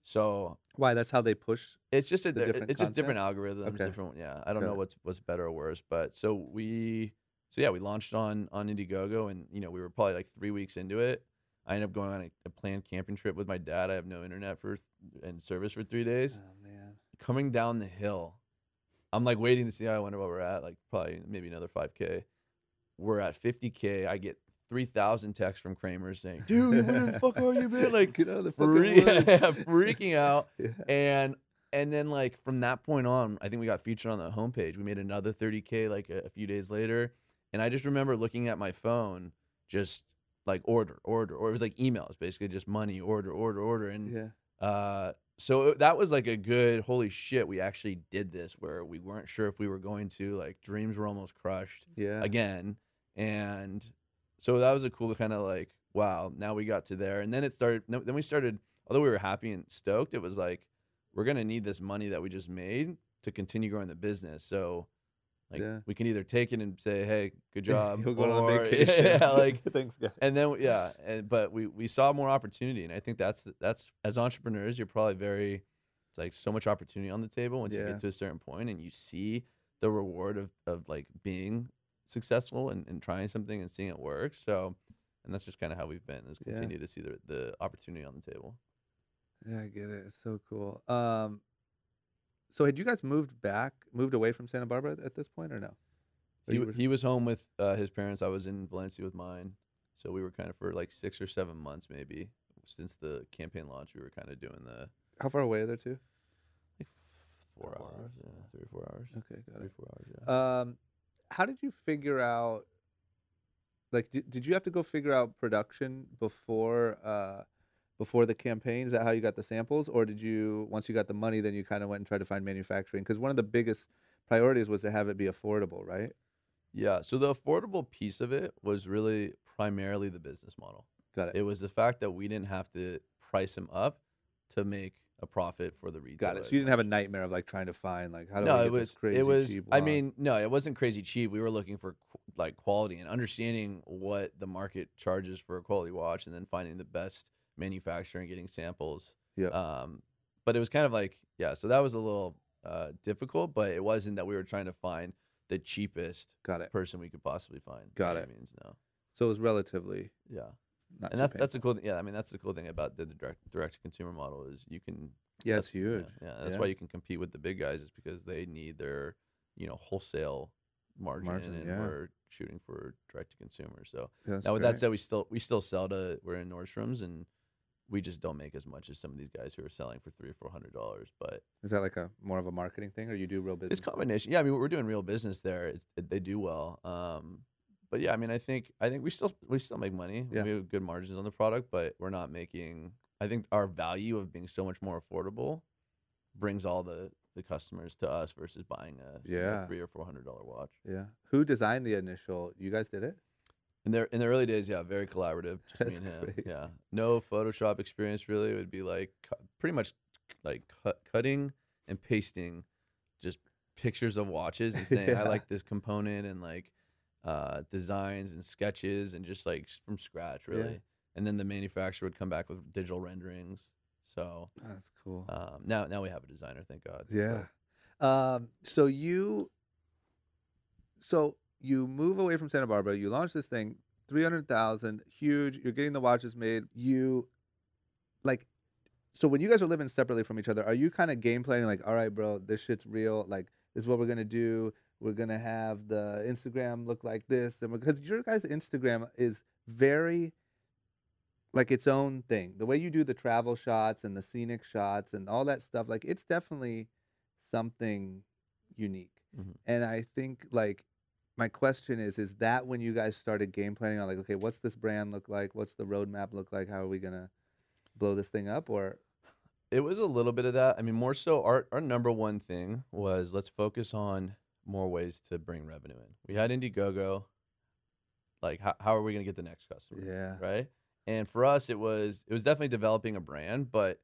So Why? That's how they push. it's just a, The di- different it's just different algorithms, Okay. different yeah. I don't Got know it. what's what's better or worse, but so we so yeah we launched on on Indiegogo, and you know we were probably like three weeks into it. I ended up going on a, a planned camping trip with my dad. I have no internet for and service for three days Oh man. coming down the hill, I'm like waiting to see. How I wonder where we're at. Like probably maybe another 5K. We're at 50K. I get 3,000 texts from Kramer saying, "Dude, where the fuck are you, man?" Like get out of the free- freaking out. Yeah. And and then like from that point on, I think we got featured on the homepage. We made another 30K like a, a few days later, and I just remember looking at my phone, just like order, order, or it was like emails, basically just money, order, order, order, and Yeah. uh, so it- that was like a good holy shit. We actually did this where we weren't sure if we were going to like dreams were almost crushed Yeah. again, and so that was a cool kind of like wow. Now we got to there, and then it started. Then we started. Although we were happy and stoked, it was like we're gonna need this money that we just made to continue growing the business. So Like Yeah. we can either take it and say, "Hey, good job," He'll go on a or- vacation. Yeah, like thanks, guys. and then yeah, and but we we saw more opportunity, and I think that's that's as entrepreneurs, you're probably very it's like so much opportunity on the table once you get to a certain point, and you see the reward of of like being successful and, and trying something and seeing it work. So, and that's just kind of how we've been is Yeah. continue to see the the opportunity on the table. Yeah, I get it. It's so cool. Um, so had you guys moved back, moved away from Santa Barbara at this point, or no? Or He, were- he was home with uh, his parents. I was in Valencia with mine. So we were kind of for like six or seven months, maybe since the campaign launch. We were kind of doing the how far away are there two? like four Four hours, hours, yeah, yeah. three or four hours, Okay, got three it. four hours, yeah. Um, how did you figure out? Like, did, did you have to go figure out production before uh, before the campaign? Is that how you got the samples, or did you once you got the money, then you kind of went and tried to find manufacturing? Because one of the biggest priorities was to have it be affordable, right? yeah. So the affordable piece of it was really primarily the business model. Got it. It was the fact that we didn't have to price him up to make a profit for the retailer. Got it. So you didn't have a nightmare of like trying to find like how do I no, get it this was crazy it was. cheap I mean, no, it wasn't crazy cheap. We were looking for qu- like quality and understanding what the market charges for a quality watch, and then finding the best manufacturer and getting samples. Yeah. Um, but it was kind of like yeah. So that was a little uh, difficult, but it wasn't that we were trying to find the cheapest got it. person we could possibly find. Got it. Means no. So it was relatively Yeah. Not. and that's that's the cool thing. Yeah, I mean that's the cool thing about the, direct direct to consumer model is you can yeah, it's that's- yeah, huge. Yeah, that's Yeah. why you can compete with the big guys is because they need their, you know, wholesale margin, Margin, and yeah. we're shooting for direct to consumer. So That's now with great. that said, we still we still sell to we're in Nordstrom's and we just don't make as much as some of these guys who are selling for three or four hundred dollars. But is that like a more of a marketing thing, or you do real business? it's combination. Yeah, I mean we're doing real business there. It's, it, they do well. Um, but yeah, I mean I think I think we still we still make money. Yeah. We have good margins on the product, but we're not making. I think our value of being so much more affordable brings all the the customers to us versus buying a Yeah. three or four hundred dollar watch. Yeah. Who designed the initial? You guys did it? In their in the early days, yeah, very collaborative. Just me and him. crazy. Yeah, no Photoshop experience really. It would be like cu- pretty much like cut, cutting and pasting just pictures of watches and saying I like this component and like uh, designs and sketches and just like from scratch really. And then the manufacturer would come back with digital renderings. So That's cool. um, now now we have a designer, thank God. but- yeah. Um, so you, so you move away from Santa Barbara. You launch this thing, three hundred thousand, huge. You're getting the watches made. You, like, so when you guys are living separately from each other, are you kind of game planning like, all right, bro, this shit's real. Like, this is what we're gonna do. We're gonna have the Instagram look like this, and because your guys' Instagram is very like its own thing. The way you do the travel shots and the scenic shots and all that stuff, like it's definitely something unique. Mhm. And I think like my question is, is that when you guys started game planning on like, okay, what's this brand look like? What's the roadmap look like? How are we gonna blow this thing up? Or It was a little bit of that. I mean, more so our our number one thing was let's focus on more ways to bring revenue in. We had Indiegogo. Like, how, how are we going to get the next customer? yeah, Right. And for us, it was it was definitely developing a brand, but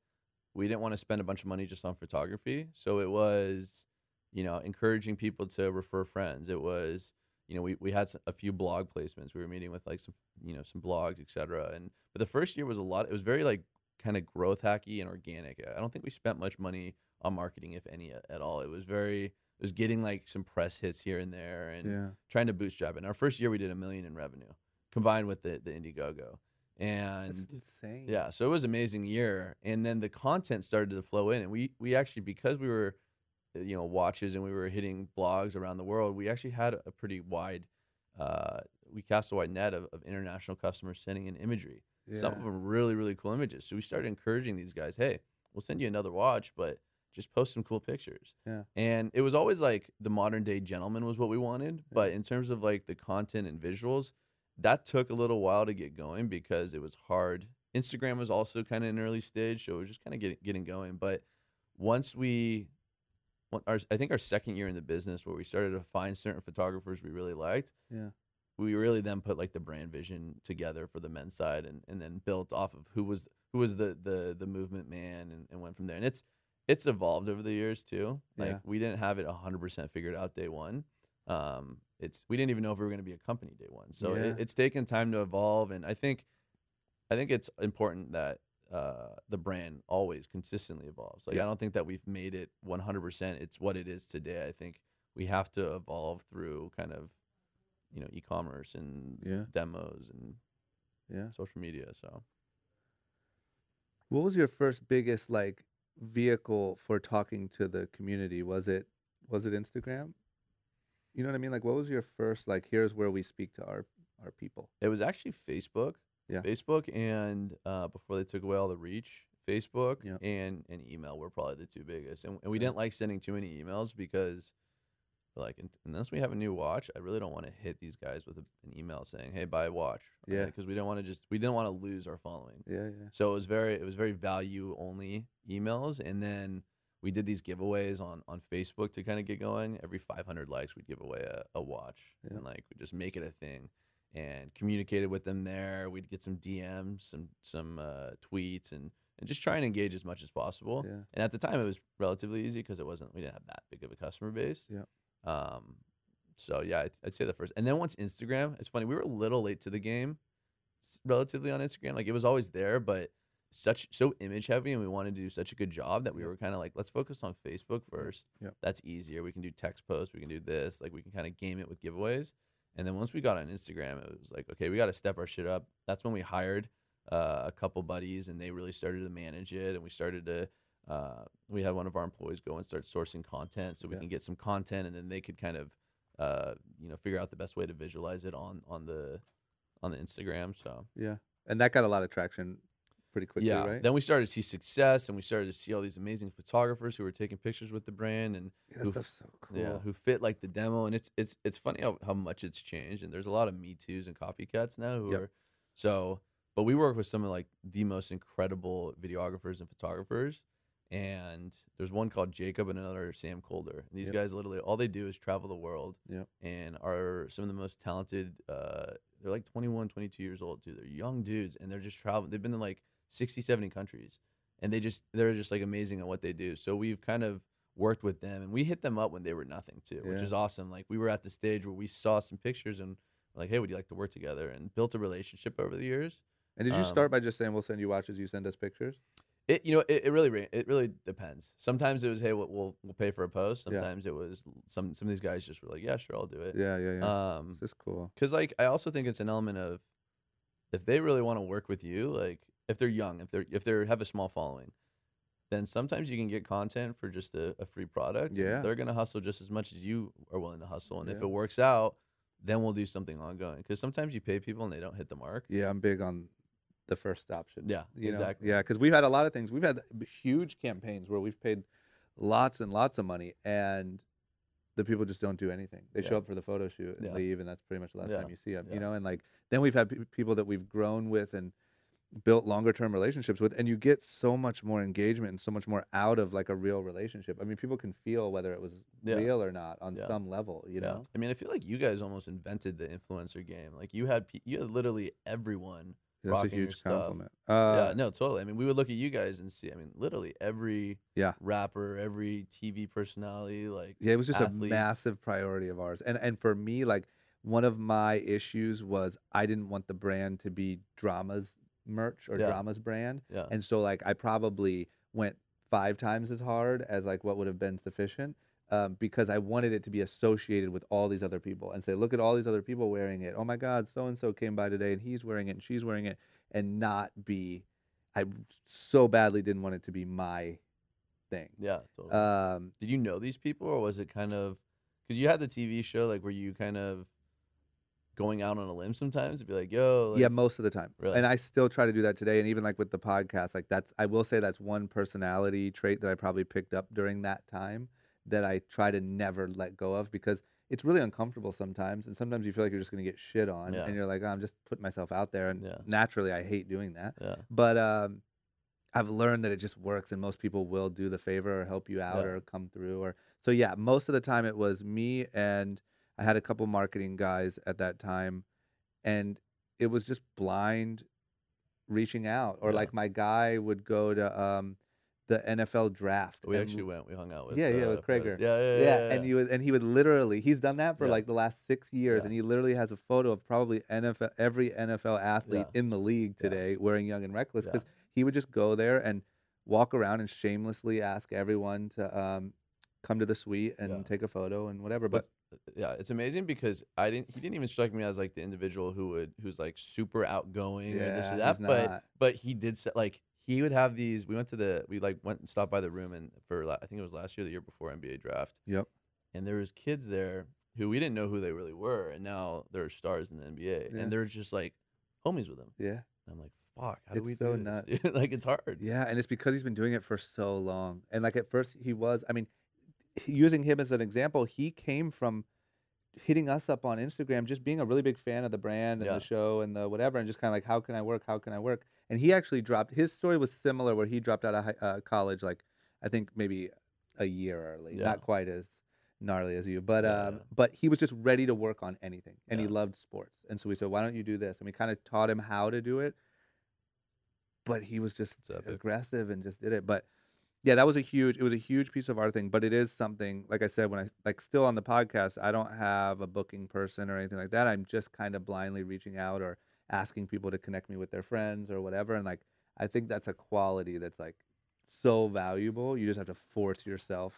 we didn't want to spend a bunch of money just on photography. So it was, you know, encouraging people to refer friends. It was, you know, we, we had a few blog placements. We were meeting with like some, you know, some blogs, et cetera. And but the first year was a lot. It was very like kind of growth hacky and organic. I don't think we spent much money on marketing, if any, at, all. It was very, was getting like some press hits here and there, and yeah, trying to bootstrap it. And our first year, we did a million in revenue combined with the the Indiegogo, and insane. yeah, so it was an amazing year. And then the content started to flow in, and we we actually because we were, you know, watches and we were hitting blogs around the world, we actually had a pretty wide, uh, we cast a wide net of, of international customers sending in imagery. Some of them really really cool images. So we started encouraging these guys, hey, we'll send you another watch, but just post some cool pictures. Yeah. And it was always like the modern day gentleman was what we wanted, but in terms of like the content and visuals, that took a little while to get going because it was hard. Instagram was also kind of an early stage, so it was just kind of getting getting going. But once we, our, I think our second year in the business, where we started to find certain photographers we really liked, Yeah. we really then put like the brand vision together for the men's side, and, and then built off of who was who was the the the movement man, and, and went from there. And it's it's evolved over the years too. Like Yeah. we didn't have it hundred percent figured out day one. um, it's we didn't even know if we were going to be a company day one. So Yeah. it, it's taken time to evolve, and I think I think it's important that uh, the brand always consistently evolves. Like Yeah. I don't think that we've made it 100%. It's what it is today. I think we have to evolve through kind of you know e-commerce and Yeah. demos and Yeah. social media. So What was your first biggest like vehicle for talking to the community? Was it was it Instagram? You know what I mean? Like what was your first like here's where we speak to our our people? it was actually Facebook. Yeah. Facebook and uh, before they took away all the reach, Facebook Yeah. and and email were probably the two biggest. And, and we Yeah. didn't like sending too many emails because like unless we have a new watch, I really don't want to hit these guys with a, an email saying, "Hey, buy a watch." Yeah. Because we don't want to just we didn't want to lose our following. Yeah, yeah. So it was very it was very value only emails, and then we did these giveaways on on Facebook to kind of get going. Every 500 likes, we'd give away a, a watch, Yeah. and like we just make it a thing, and communicated with them there. We'd get some DMs, some some uh, tweets, and and just try and engage as much as possible. Yeah. And at the time, it was relatively easy because it wasn't we didn't have that big of a customer base. Yeah. Um. So yeah, I'd, I'd say the first, and then once Instagram, it's funny we were a little late to the game, relatively on Instagram. Like it was always there, but such so image heavy, and we wanted to do such a good job that we were kind of like, let's focus on Facebook first. Yep. That's easier. We can do text posts. We can do this. Like we can kind of game it with giveaways. And then once we got on Instagram, it was like, okay, we got to step our shit up. That's when we hired uh, a couple buddies, and they really started to manage it. And we started to, uh, we had one of our employees go and start sourcing content, so we Yeah. can get some content, and then they could kind of, uh, you know, figure out the best way to visualize it on on the on the Instagram. So Yeah. And that got a lot of traction pretty quickly, yeah, right? then we started to see success, and we started to see all these amazing photographers who were taking pictures with the brand, and Yeah, who- stuff's so cool. yeah, who fit like the demo. And it's it's it's funny how, how much it's changed. And there's a lot of Me Too's and copycats now who Yep. are so. But we work with some of like the most incredible videographers and photographers. And there's one called Jacob and another Sam Kolder. And these Yep. guys literally all they do is travel the world. Yep. And are some of the most talented. Uh, they're like 21, 22 years old too. They're young dudes, and they're just traveling. They've been in like 60, 70 countries, and they just they're just like amazing at what they do. So we've kind of worked with them, and we hit them up when they were nothing too, which is awesome. Like we were at the stage where we saw some pictures and like, hey, would you like to work together? And built a relationship over the years. And did you um, start by just saying we'll send you watches, you send us pictures? It you know it, it really it really depends. Sometimes it was hey we'll we'll, we'll pay for a post. Yeah. Sometimes it was some some of these guys just were like yeah sure I'll do it. Yeah, yeah, yeah. Um, this is cool. because like I also think it's an element of if they really want to work with you, like if they're young, if they're if they have a small following, then sometimes you can get content for just a, a free product. Yeah. they're gonna hustle just as much as you are willing to hustle, and if it works out, then we'll do something ongoing. Because sometimes you pay people and they don't hit the mark. Yeah, I'm big on the first option. Yeah, you know? exactly. Yeah, because we've had a lot of things. We've had huge campaigns where we've paid lots and lots of money, and the people just don't do anything. They show up for the photo shoot and Yeah. leave, and that's pretty much the last Yeah. time you see them. Yeah. You know, and like then we've had pe- people that we've grown with and built longer term relationships with, and you get so much more engagement and so much more out of like a real relationship. I mean, people can feel whether it was Yeah. real or not on Yeah. some level. You Yeah. know. I mean, I feel like you guys almost invented the influencer game. Like you had you had literally everyone. That's a huge compliment. Uh, yeah, no, totally. I mean, we would look at you guys and see. I mean, literally every Yeah. rapper, every TV personality, like Yeah, it was just a massive priority of ours. And and for me, like one of my issues was I didn't want the brand to be Drama's merch or Yeah. Drama's brand. Yeah. And so like I probably went five times as hard as like what would have been sufficient. Um, because I wanted it to be associated with all these other people and say, look at all these other people wearing it. Oh my God, so and so came by today and he's wearing it and she's wearing it, and not be. I so badly didn't want it to be my thing. yeah, totally. Um, Did you know these people, or was it kind of because you had the TV show? Like, were you kind of going out on a limb sometimes to be like, "Yo, like, yeah, most of the time. Really? And I still try to do that today. And even like with the podcast, like that's I will say that's one personality trait that I probably picked up during that time that I try to never let go of because it's really uncomfortable sometimes. And sometimes you feel like you're just gonna get shit on Yeah. and you're like, oh, I'm just putting myself out there. And Yeah. naturally I hate doing that. yeah, But um I've learned that it just works and most people will do the favor or help you out or come through or so yeah, most of the time it was me and I had a couple marketing guys at that time and it was just blind reaching out or like my guy would go to um the NFL draft. We and actually went. We hung out with. Yeah, yeah, uh, with. Krager. Yeah, yeah, yeah, yeah. and he would and he would literally he's done that for Yeah. like the last six years, Yeah. and he literally has a photo of probably NFL every NFL athlete Yeah. in the league Yeah. today wearing Young and Reckless Yeah. because he would just go there and walk around and shamelessly ask everyone to um, come to the suite and Yeah. take a photo and whatever. But But yeah, it's amazing because I didn't. He didn't even strike me as like the individual who would who's like super outgoing or this Yeah, or that. But but he did say like he would have these. We went to the we like went and stopped by the room and for la- I think it was last year, the year before NBA draft. Yep. And there was kids there who we didn't know who they really were, and now they're stars in the NBA, Yeah. and they're just like homies with them. yeah, And I'm like, fuck, how do It's we so do nuts. this? dude? like it's hard. yeah, and it's because he's been doing it for so long. And like at first he was, I mean, using him as an example, he came from hitting us up on Instagram, just being a really big fan of the brand and Yeah. the show and the whatever, and just kind of like, how can I work? How can I work? And he actually dropped. His story was similar, where he dropped out of high, uh, college, like I think maybe a year early, Yeah. not quite as gnarly as you, but Yeah, um, yeah. but he was just ready to work on anything, and he loved sports. And so we said, why don't you do this? And we kind of taught him how to do it, but he was just aggressive and just did it. But yeah, that was a huge. It was a huge piece of our thing, but it is something. Like I said, when I like still on the podcast, I don't have a booking person or anything like that. I'm just kind of blindly reaching out or asking people to connect me with their friends or whatever. And like, I think that's a quality that's like so valuable. You just have to force yourself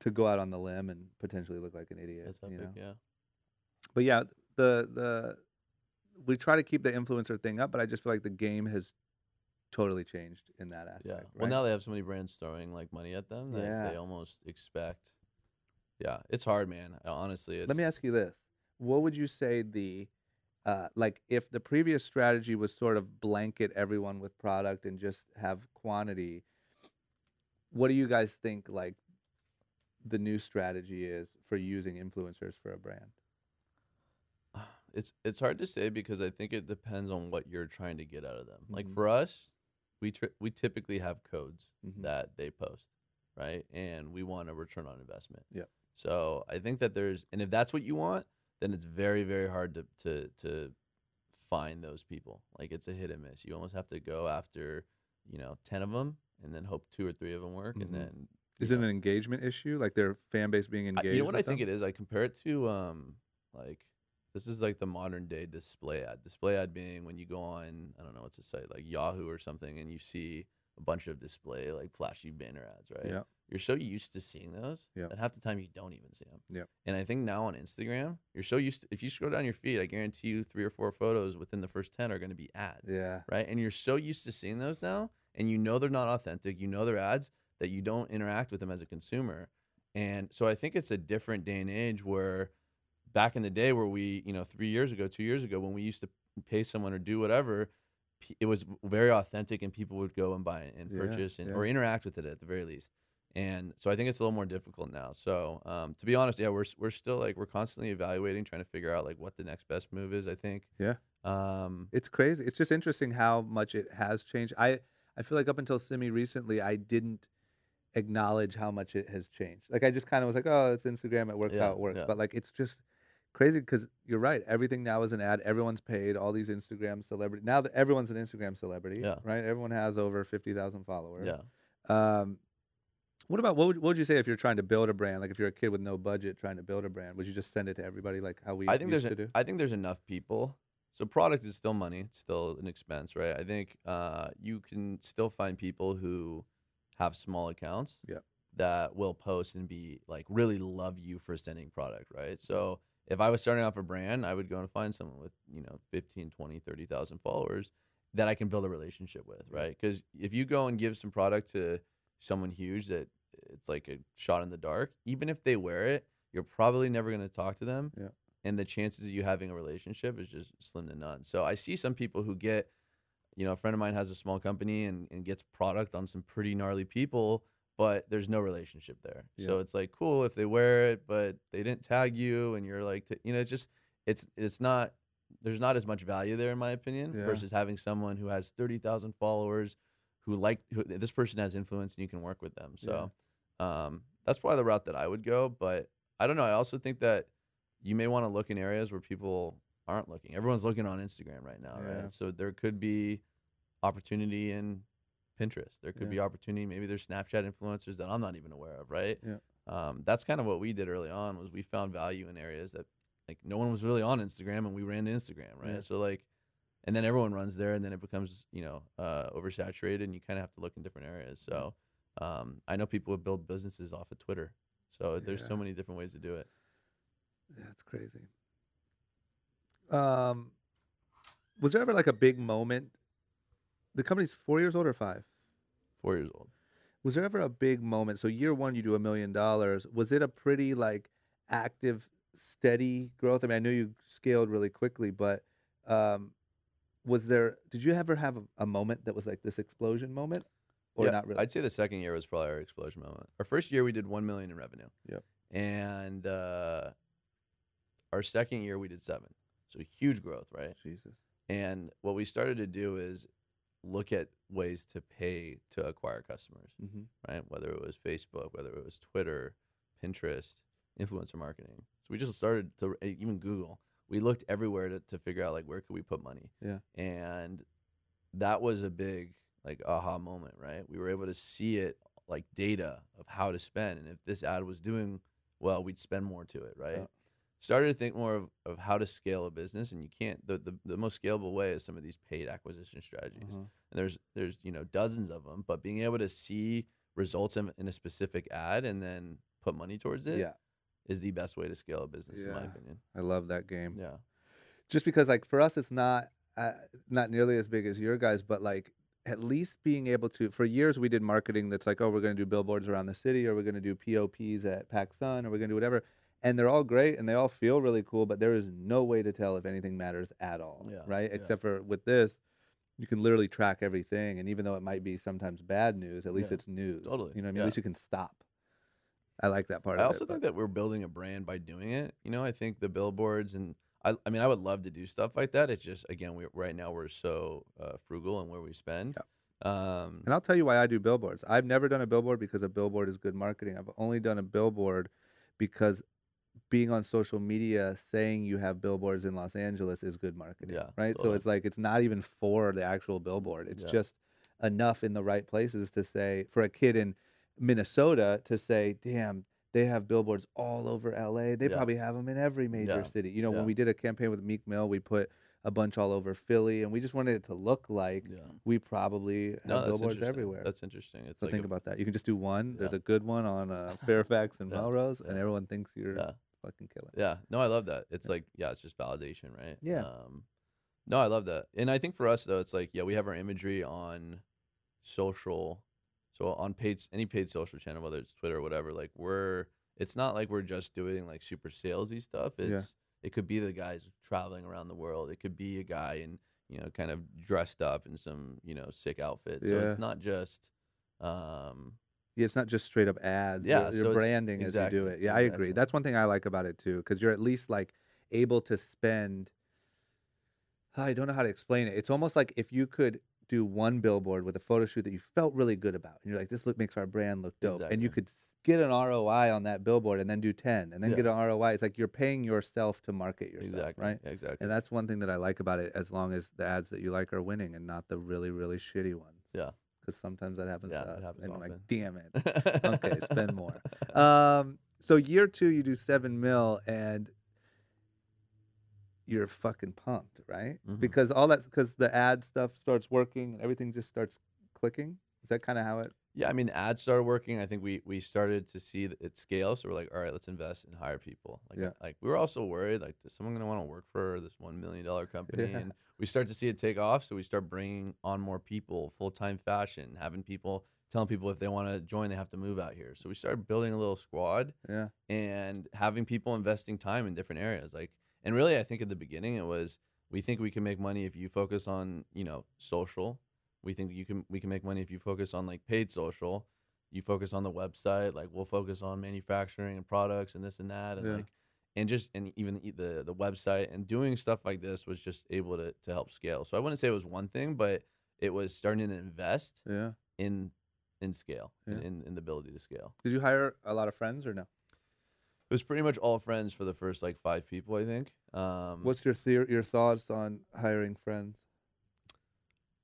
to go out on the limb and potentially look like an idiot. It's you know? yeah. But yeah, the the we try to keep the influencer thing up, but I just feel like the game has totally changed in that aspect. Yeah. Right? Well, now they have so many brands throwing like money at them that Yeah. they almost expect. Yeah, it's hard, man. Honestly, it's, Let me ask you this: What would you say the uh, like if the previous strategy was sort of blanket everyone with product and just have quantity? What do you guys think like the new strategy is for using influencers for a brand? It's it's hard to say because I think it depends on what you're trying to get out of them. Like Mhm. for us, we tri- we typically have codes Mhm. that they post, right? And we want a return on investment. Yep. So I think that there's, and if that's what you want, then it's very very hard to to to find those people. Like it's a hit and miss. You almost have to go after, you know, ten of them, and then hope two or three of them work, Mhm. and then Is you it an engagement issue, like their fan base being I- engaged? you know what I with think it is? I compare it to um like this is like the modern day display ad. Display ad being when you go on I don't know what's a site like Yahoo or something and you see a bunch of display like flashy banner ads, right? Yeah. You're so used to seeing those Yeah. that half the time you don't even see them. Yeah. And I think now on Instagram, you're so used to if you scroll down your feed, I guarantee you three or four photos within the first 10 are going to be ads Yeah. right? And you're so used to seeing those now, and you know they're not authentic. You know they're ads that you don't interact with them as a consumer. And so I think it's a different day and age where back in the day where we, you know, three years ago, two years ago, when we used to pay someone or do whatever, it was very authentic and people would go and buy it and Yeah, purchase and, yeah. or interact with it at the very least. And so I think it's a little more difficult now. So um, to be honest, yeah, we're we're still like we're constantly evaluating, trying to figure out like what the next best move is. I think. Yeah. Um, It's crazy. It's just interesting how much it has changed. I I feel like up until Simi recently, I didn't acknowledge how much it has changed. Like I just kind of was like, oh, it's Instagram. It works Yeah, how it works. yeah. But like it's just crazy because you're right. Everything now is an ad. Everyone's paid. All these Instagram celebrity now that everyone's an Instagram celebrity. Yeah. Right. Everyone has over fifty thousand followers. yeah. Um, what about what would, what would you say if you're trying to build a brand? Like if you're a kid with no budget trying to build a brand, would you just send it to everybody like how we I think used there's to do? I think there's enough people. So product is still money. It's still an expense, right? I think uh, you can still find people who have small accounts Yep. that will post and be like really love you for sending product, right? So if I was starting off a brand, I would go and find someone with, you know, 15, 20, 30,000 followers that I can build a relationship with, right? Because if you go and give some product to someone huge that it's like a shot in the dark, even if they wear it, you're probably never going to talk to them. Yeah. And the chances of you having a relationship is just slim to none. So I see some people who get, you know, a friend of mine has a small company and, and gets product on some pretty gnarly people, but there's no relationship there. So it's like cool if they wear it, but they didn't tag you and you're like, t- you know, it's just, it's, it's not, there's not as much value there in my opinion Yeah. versus having someone who has 30,000 followers who like, who, this person has influence and you can work with them. So um, that's probably the route that I would go. But I don't know. I also think that you may want to look in areas where people aren't looking. Everyone's looking on Instagram right now, Yeah. right? So there could be opportunity in Pinterest. There could Yeah. be opportunity. Maybe there's Snapchat influencers that I'm not even aware of, right? Yeah. Um, that's kind of what we did early on was we found value in areas that like no one was really on Instagram and we ran to Instagram, right? Yeah. So like and then everyone runs there and then it becomes, you know, uh, oversaturated and you kind of have to look in different areas. So um, I know people would build businesses off of Twitter. So there's so many different ways to do it. That's crazy. Um, was there ever like a big moment? The company's four years old or five? Four years old. Was there ever a big moment? So year one, you do a million dollars. Was it a pretty like active, steady growth? I mean, I knew you scaled really quickly, but um, was there? Did you ever have a, a moment that was like this explosion moment, or Yeah, not really? I'd say the second year was probably our explosion moment. Our first year we did one million in revenue. Yep. And uh, our second year we did seven. So huge growth, right? Jesus. And what we started to do is look at ways to pay to acquire customers, hmm right? Whether it was Facebook, whether it was Twitter, Pinterest, influencer marketing. So we just started to e, even Google. We looked everywhere to, to figure out like where could we put money. Yeah. And that was a big like aha moment, right? We were able to see it like data of how to spend and if this ad was doing well, we'd spend more to it, right? Yeah. Started to think more of, of how to scale a business and you can't the, the, the most scalable way is some of these paid acquisition strategies Uh-huh. and there's there's you know dozens of them but being able to see results in, in a specific ad and then put money towards it is Yeah, is the best way to scale a business in my opinion I love that game. yeah just because like for us it's not uh, not nearly as big as your guys but like at least being able to for years we did marketing that's like oh we're going to do billboards around the city or we're going to do pops at PacSun or we're going to do whatever and they're all great and they all feel really cool but there is no way to tell if anything matters at all Yeah, right? yeah. except for with this you can literally track everything and even though it might be sometimes bad news at least Yeah, it's news. Totally, you know what i mean? at least you can stop. I like that part I also it think but- that we're building a brand by doing it. You know, I think the billboards and I, I mean, I would love to do stuff like that. It's just again, we right now we're so uh, frugal in where we spend. Um, And I'll tell you why I do billboards. I've never done a billboard because a billboard is good marketing. I've only done a billboard because being on social media saying you have billboards in Los Angeles is good marketing. Yeah, Right. So it's like it's not even for the actual billboard. It's Yeah. just enough in the right places to say for a kid in Minnesota to say, damn, they have billboards all over LA. They Yeah. probably have them in every major Yeah, city. You know, yeah. when we did a campaign with Meek Mill, we put a bunch all over Philly and we just wanted it to look like we probably have No, billboards everywhere. That's interesting. It's so like think a- about that. You can just do one. There's a good one on uh, Fairfax and Melrose, and everyone thinks you're fucking killing. Yeah, no, I love that. It's like, yeah, it's just validation, right? Yeah. Um, no, I love that, and I think for us though, it's like, yeah, we have our imagery on social, so on paid any paid social channel, whether it's Twitter or whatever. Like we're, it's not like we're just doing like super salesy stuff. Yeah. It's it could be the guys traveling around the world. It could be a guy in you know kind of dressed up in some you know sick outfit. So Yeah. it's not just. Um, Yeah, it's not just straight up ads. Yeah, you're, so branding as you do it. Yeah, I agree. exactly. That's one thing I like about it too, because you're at least like able to spend. I don't know how to explain it. It's almost like if you could do one billboard with a photo shoot that you felt really good about, and you're like, this look makes our brand look dope, and you could get an ROI on that billboard, and then do ten, and then Yeah. get an ROI. It's like you're paying yourself to market yourself, exactly. right? Exactly. And that's one thing that I like about it, as long as the ads that you like are winning and not the really, really shitty ones. Yeah. Because sometimes that happens Yeah, to us. happens and I'm like, damn it. Okay, spend more. Um, so year two, you do seven mil, and you're fucking pumped, right? Mhm. Because all that, because the ad stuff starts working and everything just starts clicking. Is that kind of how it? Yeah, I mean, ads started working. I think we we started to see it scale. So we're like, all right, let's invest and hire people. Like, Yeah. like we were also worried, like, is someone gonna want to work for this one million dollar company? Yeah. And we start to see it take off. So we start bringing on more people, full time fashion, having people telling people if they want to join, they have to move out here. So we started building a little squad Yeah. and having people investing time in different areas. Like, and really, I think at the beginning it was we think we can make money if you focus on you know social. We think you can we can make money if you focus on like paid social. You focus on the website. Like we'll focus on manufacturing and products and this and that and Yeah. like and just and even the, the the website and doing stuff like this was just able to to help scale. So I wouldn't say it was one thing, but it was starting to invest Yeah. in in scale Yeah. in, in in the ability to scale. Did you hire a lot of friends or no? It was pretty much all friends for the first like five people, I think. Um, What's your theor- your thoughts on hiring friends?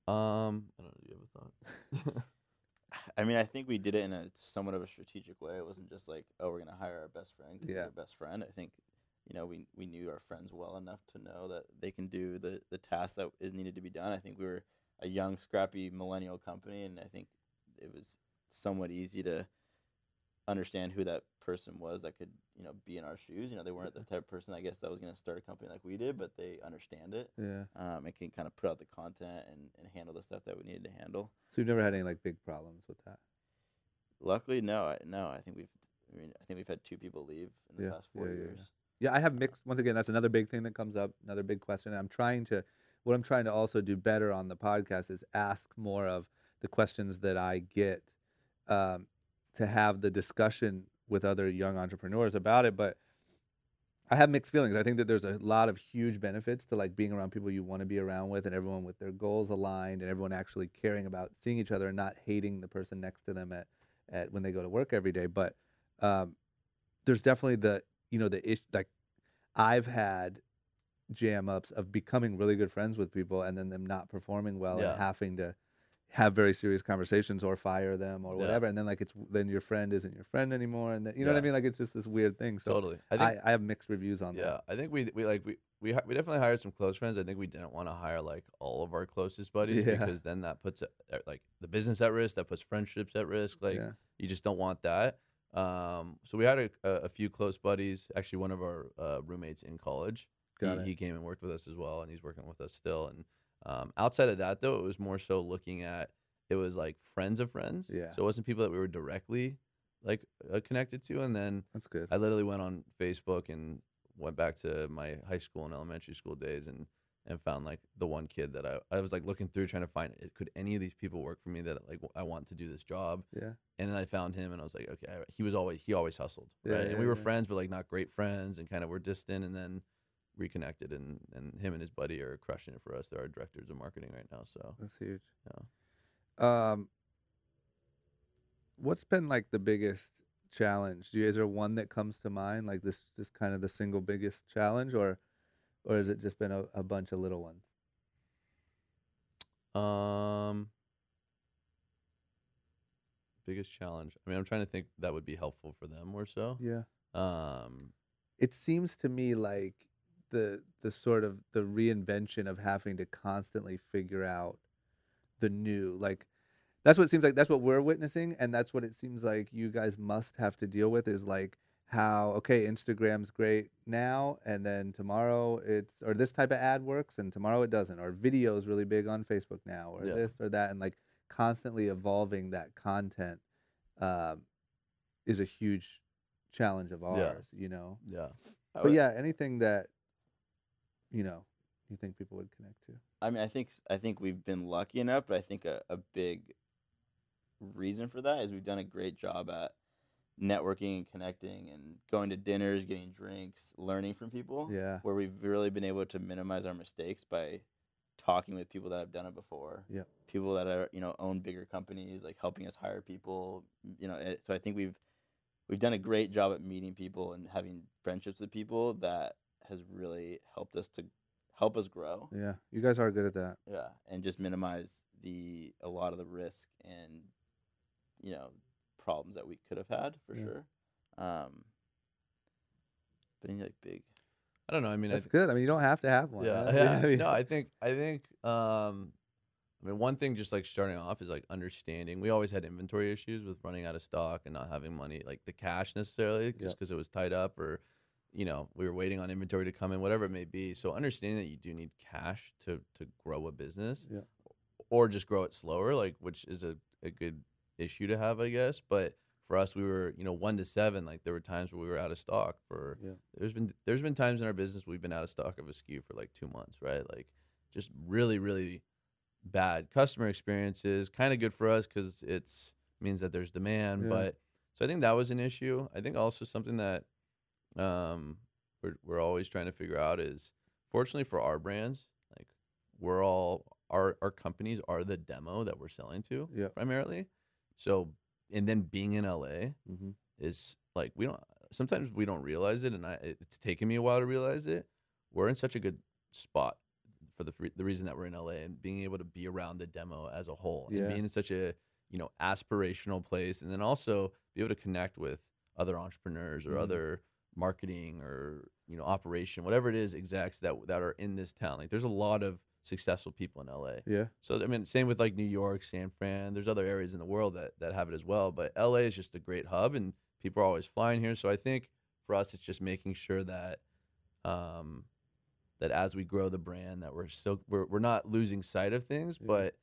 um? I don't know. Do you have a thought. I mean, I think we did it in a somewhat of a strategic way. It wasn't just like, oh, we're gonna hire our best friend. 'cause he's Yeah. our best friend. I think, you know, we we knew our friends well enough to know that they can do the the task that is needed to be done. I think we were a young, scrappy millennial company, and I think it was somewhat easy to understand who that person was that could, you know, be in our shoes. You know, they weren't the type of person, I guess, that was gonna start a company like we did, but they understand it. Yeah. Um, and can kind of put out the content and, and handle the stuff that we needed to handle. So you've never had any like big problems with that. Luckily, no, I, no. I think we've, I mean, I think we've had two people leave in the Yeah, past four yeah, yeah, years. Yeah, I have mixed. Once again, that's another big thing that comes up. Another big question. I'm trying to. What I'm trying to also do better on the podcast is ask more of the questions that I get um, to have the discussion with other young entrepreneurs about it. But I have mixed feelings. I think that there's a lot of huge benefits to like being around people you want to be around with, and everyone with their goals aligned, and everyone actually caring about seeing each other and not hating the person next to them at, at when they go to work every day. But um, there's definitely the you know the issue like I've had jam ups of becoming really good friends with people and then them not performing well Yeah. and having to have very serious conversations or fire them or Yeah. whatever and then like it's then your friend isn't your friend anymore and then, you know what I mean like it's just this weird thing so totally. I I, think. I, have mixed reviews on that. yeah, that I think we we like we we we definitely hired some close friends. I think we didn't want to hire like all of our closest buddies Yeah. because then that puts uh, like the business at risk. That puts friendships at risk. Like yeah you just don't want that. Um, so we had a, a, a few close buddies. Actually, one of our uh, roommates in college. Got he, it. he came and worked with us as well, and he's working with us still. And um, outside of that, though, it was more so looking at it was like friends of friends. Yeah. So it wasn't people that we were directly like uh, connected to. And then that's good I literally went on Facebook and went back to my high school and elementary school days and and found like the one kid that I, I was like looking through trying to find it. Could any of these people work for me that like I want to do this job? yeah And then I found him and I was like, okay, I- he was always he always hustled, Yeah, right? and we were yeah. friends, but like not great friends, and kind of were distant. And then reconnected, and and him and his buddy are crushing it for us. They're our directors of marketing right now. So that's huge Yeah. um what's been like the biggest challenge Do you, is there one that comes to mind like this just kind of the single biggest challenge or or has it just been a, a bunch of little ones um, biggest challenge. I mean, I'm trying to think that would be helpful for them or so. yeah Um, it seems to me like the the sort of the reinvention of having to constantly figure out the new like that's what it seems like that's what we're witnessing and that's what it seems like you guys must have to deal with is like how okay instagram's great now and then tomorrow it's or this type of ad works and tomorrow it doesn't or video is really big on facebook now or Yeah. this or that and like constantly evolving that content um, is a huge challenge of ours Yeah. you know yeah. I but would- yeah, anything that you know you think people would connect to. I mean, I think I think we've been lucky enough, but I think a, a big reason for that is we've done a great job at networking and connecting and going to dinners, getting drinks, learning from people. Yeah. Where we've really been able to minimize our mistakes by talking with people that have done it before. Yep. People that are you know own bigger companies, like helping us hire people. You know, it, so I think we've we've done a great job at meeting people and having friendships with people that has really helped us to help us grow. Yeah, you guys are good at that. Yeah, and just minimize the a lot of the risk and you know problems that we could have had for Yeah. sure. Um, but any like big, I don't know. I mean, I That's good. I mean, you don't have to have one. Yeah, right? yeah. I mean, no, I think I think um I mean one thing just like starting off is like understanding. We always had inventory issues with running out of stock and not having money like the cash necessarily just Yep. because it was tied up or you know, we were waiting on inventory to come in, whatever it may be. So understanding that you do need cash to to grow a business. Yep. Or just grow it slower, like which is a, a good issue to have, I guess. But for us, we were, you know, one to seven. Like there were times where we were out of stock for Yeah. there's been there's been times in our business we've been out of stock of a SKU for like two months, right? Like just really really bad customer experiences. Kind of good for us because it's means that there's demand, Yeah. but so I think that was an issue. I think also something that um we're we're always trying to figure out is fortunately for our brands, like we're all our our companies are the demo that we're selling to Yeah. primarily. So and then being in LA hmm is like we don't sometimes we don't realize it and I it's taken me a while to realize it. We're in such a good spot for the the reason that we're in LA and being able to be around the demo as a whole Yeah. and being in such a you know aspirational place and then also be able to connect with other entrepreneurs or Mhm. other marketing or you know operation whatever it is execs that that are in this town like there's a lot of successful people in LA Yeah. so I mean, same with like New York, San Fran. There's other areas in the world that that have it as well. But LA is just a great hub, and people are always flying here. So I think for us, it's just making sure that, um, that as we grow the brand, that we're still we're we're not losing sight of things, Yeah. but.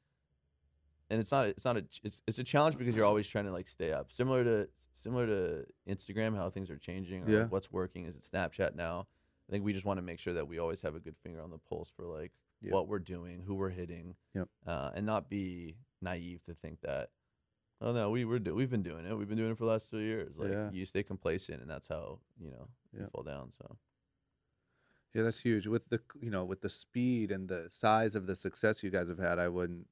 And it's not it's not a it's it's a challenge because you're always trying to like stay up. Similar to similar to Instagram, how things are changing, or Yeah. like what's working. Is it Snapchat now? I think we just want to make sure that we always have a good finger on the pulse for like what we're doing, who we're hitting, Yep. uh, and not be naive to think that, oh no, we were do- we've been doing it, we've been doing it for the last two years. Like Yeah. you stay complacent, and that's how you know you fall down. So Yeah, that's huge. With the you know with the speed and the size of the success you guys have had, I wouldn't.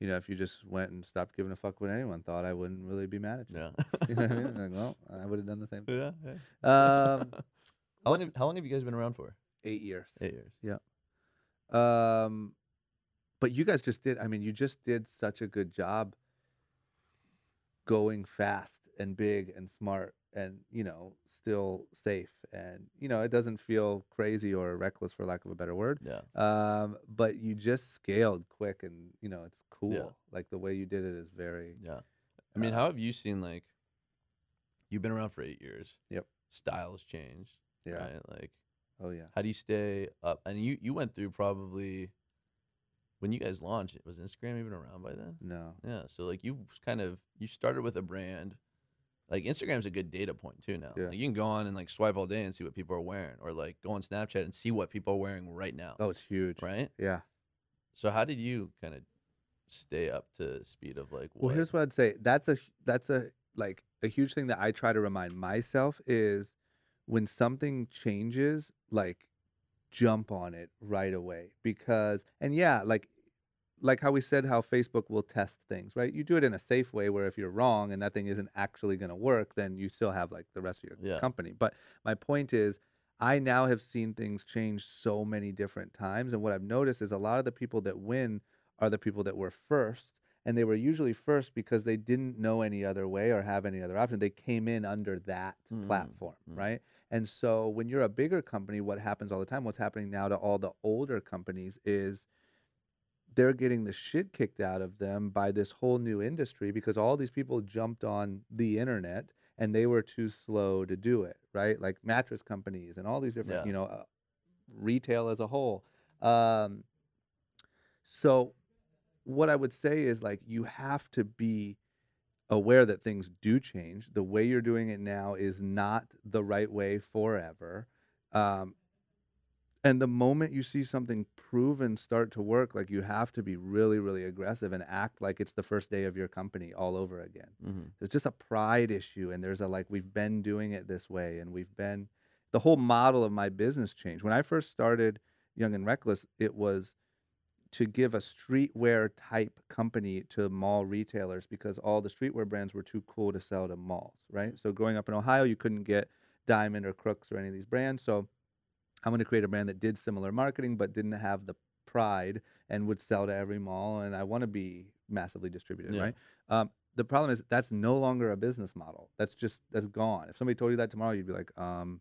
You know, if you just went and stopped giving a fuck what anyone thought, I wouldn't really be mad at you. yeah, You know what I mean? Like, well, I would have done the same. Thing. yeah. yeah. Um, how long have, how long have you guys been around for? eight years. Eight years. Yeah. Um, but you guys just did. I mean, you just did such a good job going fast and big and smart and you know still safe and you know it doesn't feel crazy or reckless for lack of a better word. Yeah, Um, but you just scaled quick and you know it's cool. yeah. Like the way you did it is very. yeah. I mean, Uh, how have you seen like? You've been around for eight years. Yep. Styles changed. Yeah. Right. Like, Oh yeah. how do you stay up? And you you went through probably when you guys launched. Was Instagram even around by then? No. Yeah, so like you kind of you started with a brand. Like Instagram's a good data point too now. Yeah. Like you can go on and like swipe all day and see what people are wearing, or like go on Snapchat and see what people are wearing right now. Oh, it's huge. Right. Yeah. So how did you kind of stay up to speed of like? Well, here's what I'd say. That's a that's a like a huge thing that I try to remind myself is when something changes, like jump on it right away because and yeah, like like how we said how Facebook will test things, right? You do it in a safe way where if you're wrong and that thing isn't actually going to work, then you still have like the rest of your Yeah. company. But my point is I now have seen things change so many different times and what I've noticed is a lot of the people that win are the people that were first and they were usually first because they didn't know any other way or have any other option. They came in under that Mm, platform, mm. right? And so when you're a bigger company, what happens all the time, what's happening now to all the older companies is they're getting the shit kicked out of them by this whole new industry because all these people jumped on the internet and they were too slow to do it, right? Like mattress companies and all these different, Yeah. you know, uh, retail as a whole. Um, so what I would say is like you have to be aware that things do change. The way you're doing it now is not the right way forever. Um, and the moment you see something proven start to work, like you have to be really, really aggressive and act like it's the first day of your company all over again. hmm It's just a pride issue, and there's a like we've been doing it this way, and we've been the whole model of my business changed. When I first started Young and Reckless, it was to give a streetwear type company to mall retailers because all the streetwear brands were too cool to sell to malls, right? So growing up in Ohio, you couldn't get Diamond or Crooks or any of these brands. So I'm going to create a brand that did similar marketing but didn't have the pride and would sell to every mall. And I want to be massively distributed, Yeah. right? Um, the problem is that's no longer a business model. That's just that's gone. If somebody told you that tomorrow, you'd be like, um,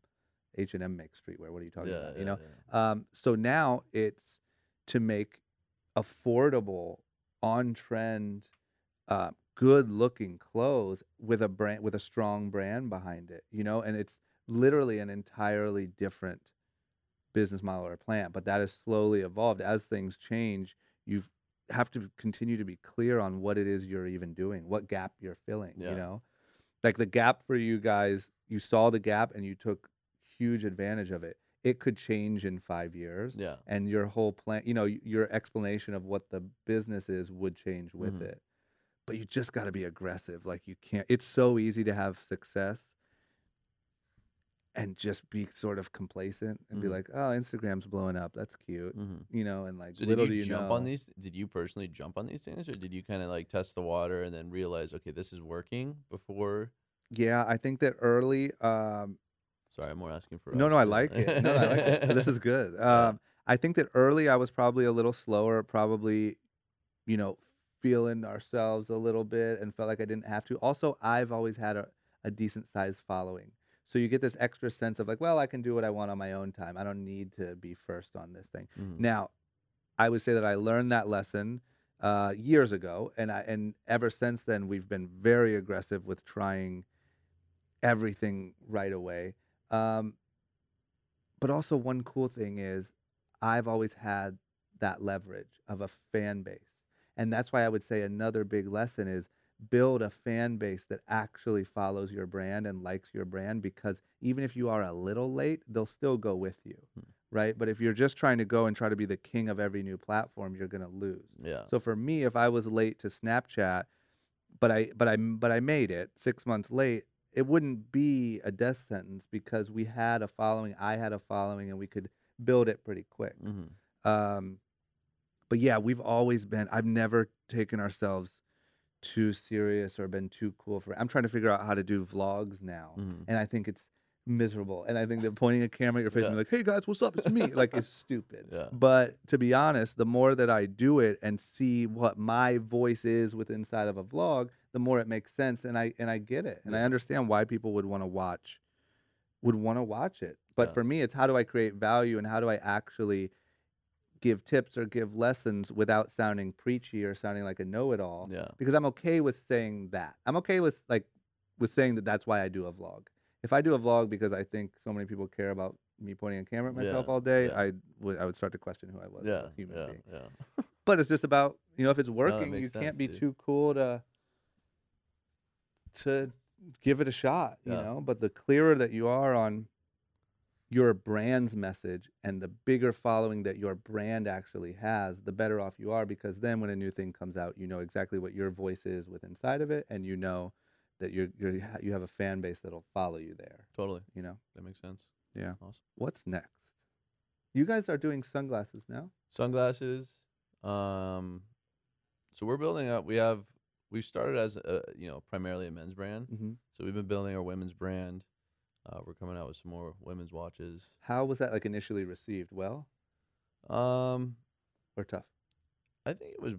H and M makes streetwear. What are you talking Yeah, about? yeah, You know. Um, so now it's to make affordable, on trend, uh, good looking clothes with a brand with a strong brand behind it. You know, and it's literally an entirely different business model or plan. But that has slowly evolved as things change. You have to continue to be clear on what it is you're even doing, what gap you're filling. Yeah. You know, like the gap for you guys, you saw the gap and you took huge advantage of it. It could change in five years Yeah. and your whole plan you know your explanation of what the business is would change with Mhm. it but you just got to be aggressive like you can't it's so easy to have success and just be sort of complacent and be Mhm. like oh instagram's blowing up that's cute hmm you know and like So did little you, do you jump know on these? Did you personally jump on these things, or did you kind of like test the water and then realize, okay, this is working before? yeah i think that early um Sorry, I'm more asking for. no us, no i like it no i like it this is good Yeah. um I think that early I was probably a little slower, probably, you know, feeling ourselves a little bit and felt like I didn't have to. Also, I've always had a, a decent sized following. So you get this extra sense of like, well, I can do what I want on my own time. I don't need to be first on this thing. Mhm. Now, I would say that I learned that lesson uh, years ago, and I, and ever since then we've been very aggressive with trying everything right away. Um, but also, one cool thing is I've always had that leverage of a fan base, and that's why I would say another big lesson is build a fan base that actually follows your brand and likes your brand because even if you are a little late, they'll still go with you right? But if you're just trying to go and try to be the king of every new platform, you're going to lose. Yeah. So for me, if I was late to Snapchat, but I but I but I made it 6 months late, it wouldn't be a death sentence because we had a following, I had a following and we could build it pretty quick. hmm Um but yeah, we've always been I've never taken ourselves too serious or been too cool for I'm trying to figure out how to do vlogs now hmm and I think it's miserable. And I think that pointing a camera at your face and Yeah. be like, "Hey guys, what's up? It's me," like is stupid. Yeah. But to be honest, the more that I do it and see what my voice is with inside of a vlog, the more it makes sense, and I and I get it, and I understand why people would want to watch, would want to watch it. But Yeah. for me, it's how do I create value and how do I actually give tips or give lessons without sounding preachy or sounding like a know-it-all Yeah. because I'm okay with saying that. I'm okay with like with saying that that's why I do a vlog. If I do a vlog because I think so many people care about me pointing a camera at myself Yeah, all day, yeah. I would I would start to question who I was as Yeah. a human Yeah. being. Yeah. But it's just about you know if it's working, makes you can't be dude. too cool to to give it a shot. You know, but the clearer that you are on your brand's message and the bigger following that your brand actually has, the better off you are because then when a new thing comes out, you know exactly what your voice is with inside of it, and you know that you're, you're you have a fan base that'll follow you there. Totally. You know, That makes sense. yeah. Awesome. What's next? You guys are doing sunglasses now. Sunglasses. Um, so we're building up. We have we started as a you know primarily a men's brand. Mm-hmm. So we've been building our women's brand. Uh, we're coming out with some more women's watches. How was that like initially received? Well Um, or tough? I think it was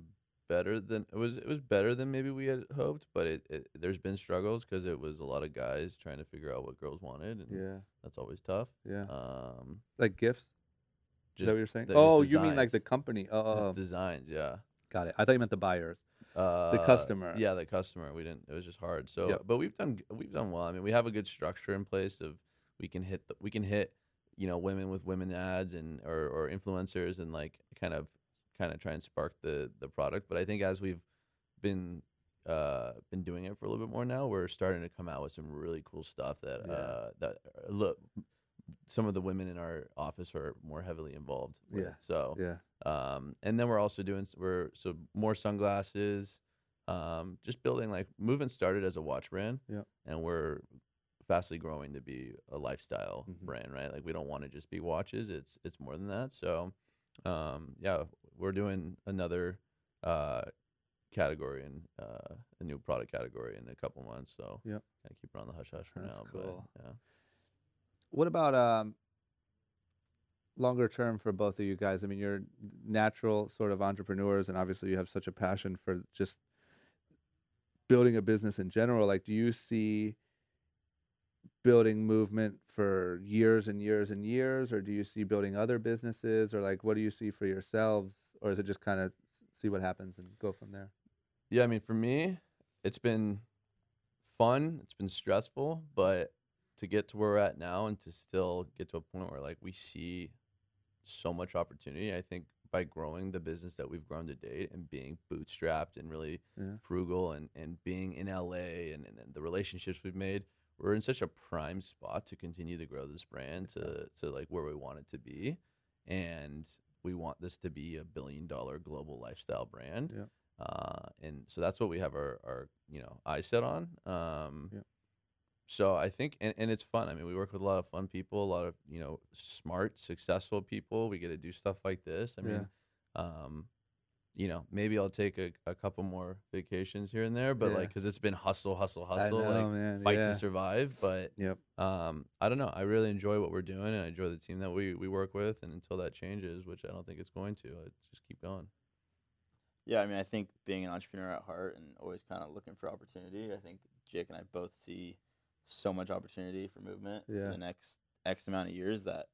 better than it was. It was better than maybe we had hoped, but it, it there's been struggles because it was a lot of guys trying to figure out what girls wanted, and Yeah, that's always tough. yeah. Um, Like gifts. Is just, that what you're saying? Oh, you mean like the company? Just oh, designs, yeah. got it. I thought you meant the buyers. Uh, customer. Yeah, the customer. We didn't. It was just hard. So, Yep. but we've done we've done well. I mean, we have a good structure in place of we can hit the, we can hit you know women with women ads and or, or influencers and like kind of kind of try and spark the the product. But I think as we've been uh been doing it for a little bit more now, we're starting to come out with some really cool stuff that Yeah. uh that uh, look some of the women in our office are more heavily involved with. Yeah. So Yeah. Um, and then we're also doing we're so more sunglasses um, just building like MVMT started as a watch brand Yeah. and we're fastly growing to be a lifestyle Mhm. brand right like we don't want to just be watches it's it's more than that so um, yeah we're doing another uh, category and uh, a new product category in a couple months so yeah, kind of keep it on the hush hush for That's now cool. but yeah What about um, longer term for both of you guys? I mean, you're natural sort of entrepreneurs, and obviously you have such a passion for just building a business in general. Like, do you see building MVMT for years and years and years, or do you see building other businesses, or like, what do you see for yourselves, or is it just kind of see what happens and go from there? Yeah, I mean, for me, it's been fun. It's been stressful, but to get to where we're at now and to still get to a point where like we see so much opportunity, I think by growing the business that we've grown to date and being bootstrapped and really Yeah. frugal and, and being in LA and, and, and the relationships we've made, we're in such a prime spot to continue to grow this brand to, to like where we want it to be. And we want this to be a billion dollar global lifestyle brand. Yeah. Uh, and so that's what we have our, our you know eyes set on. Um, Yeah. So I think, and, and it's fun. I mean, we work with a lot of fun people, a lot of you know smart, successful people. We get to do stuff like this. I mean, um, you know, maybe I'll take a, a couple more vacations here and there, but Yeah. like, cause it's been hustle, hustle, hustle, know, like man. fight yeah. to survive. But Yep. um, I don't know. I really enjoy what we're doing, and I enjoy the team that we we work with. And until that changes, which I don't think it's going to, I just keep going. Yeah, I mean, I think being an entrepreneur at heart and always kind of looking for opportunity. I think Jake and I both see so much opportunity for MVMT Yeah. in the next X amount of years that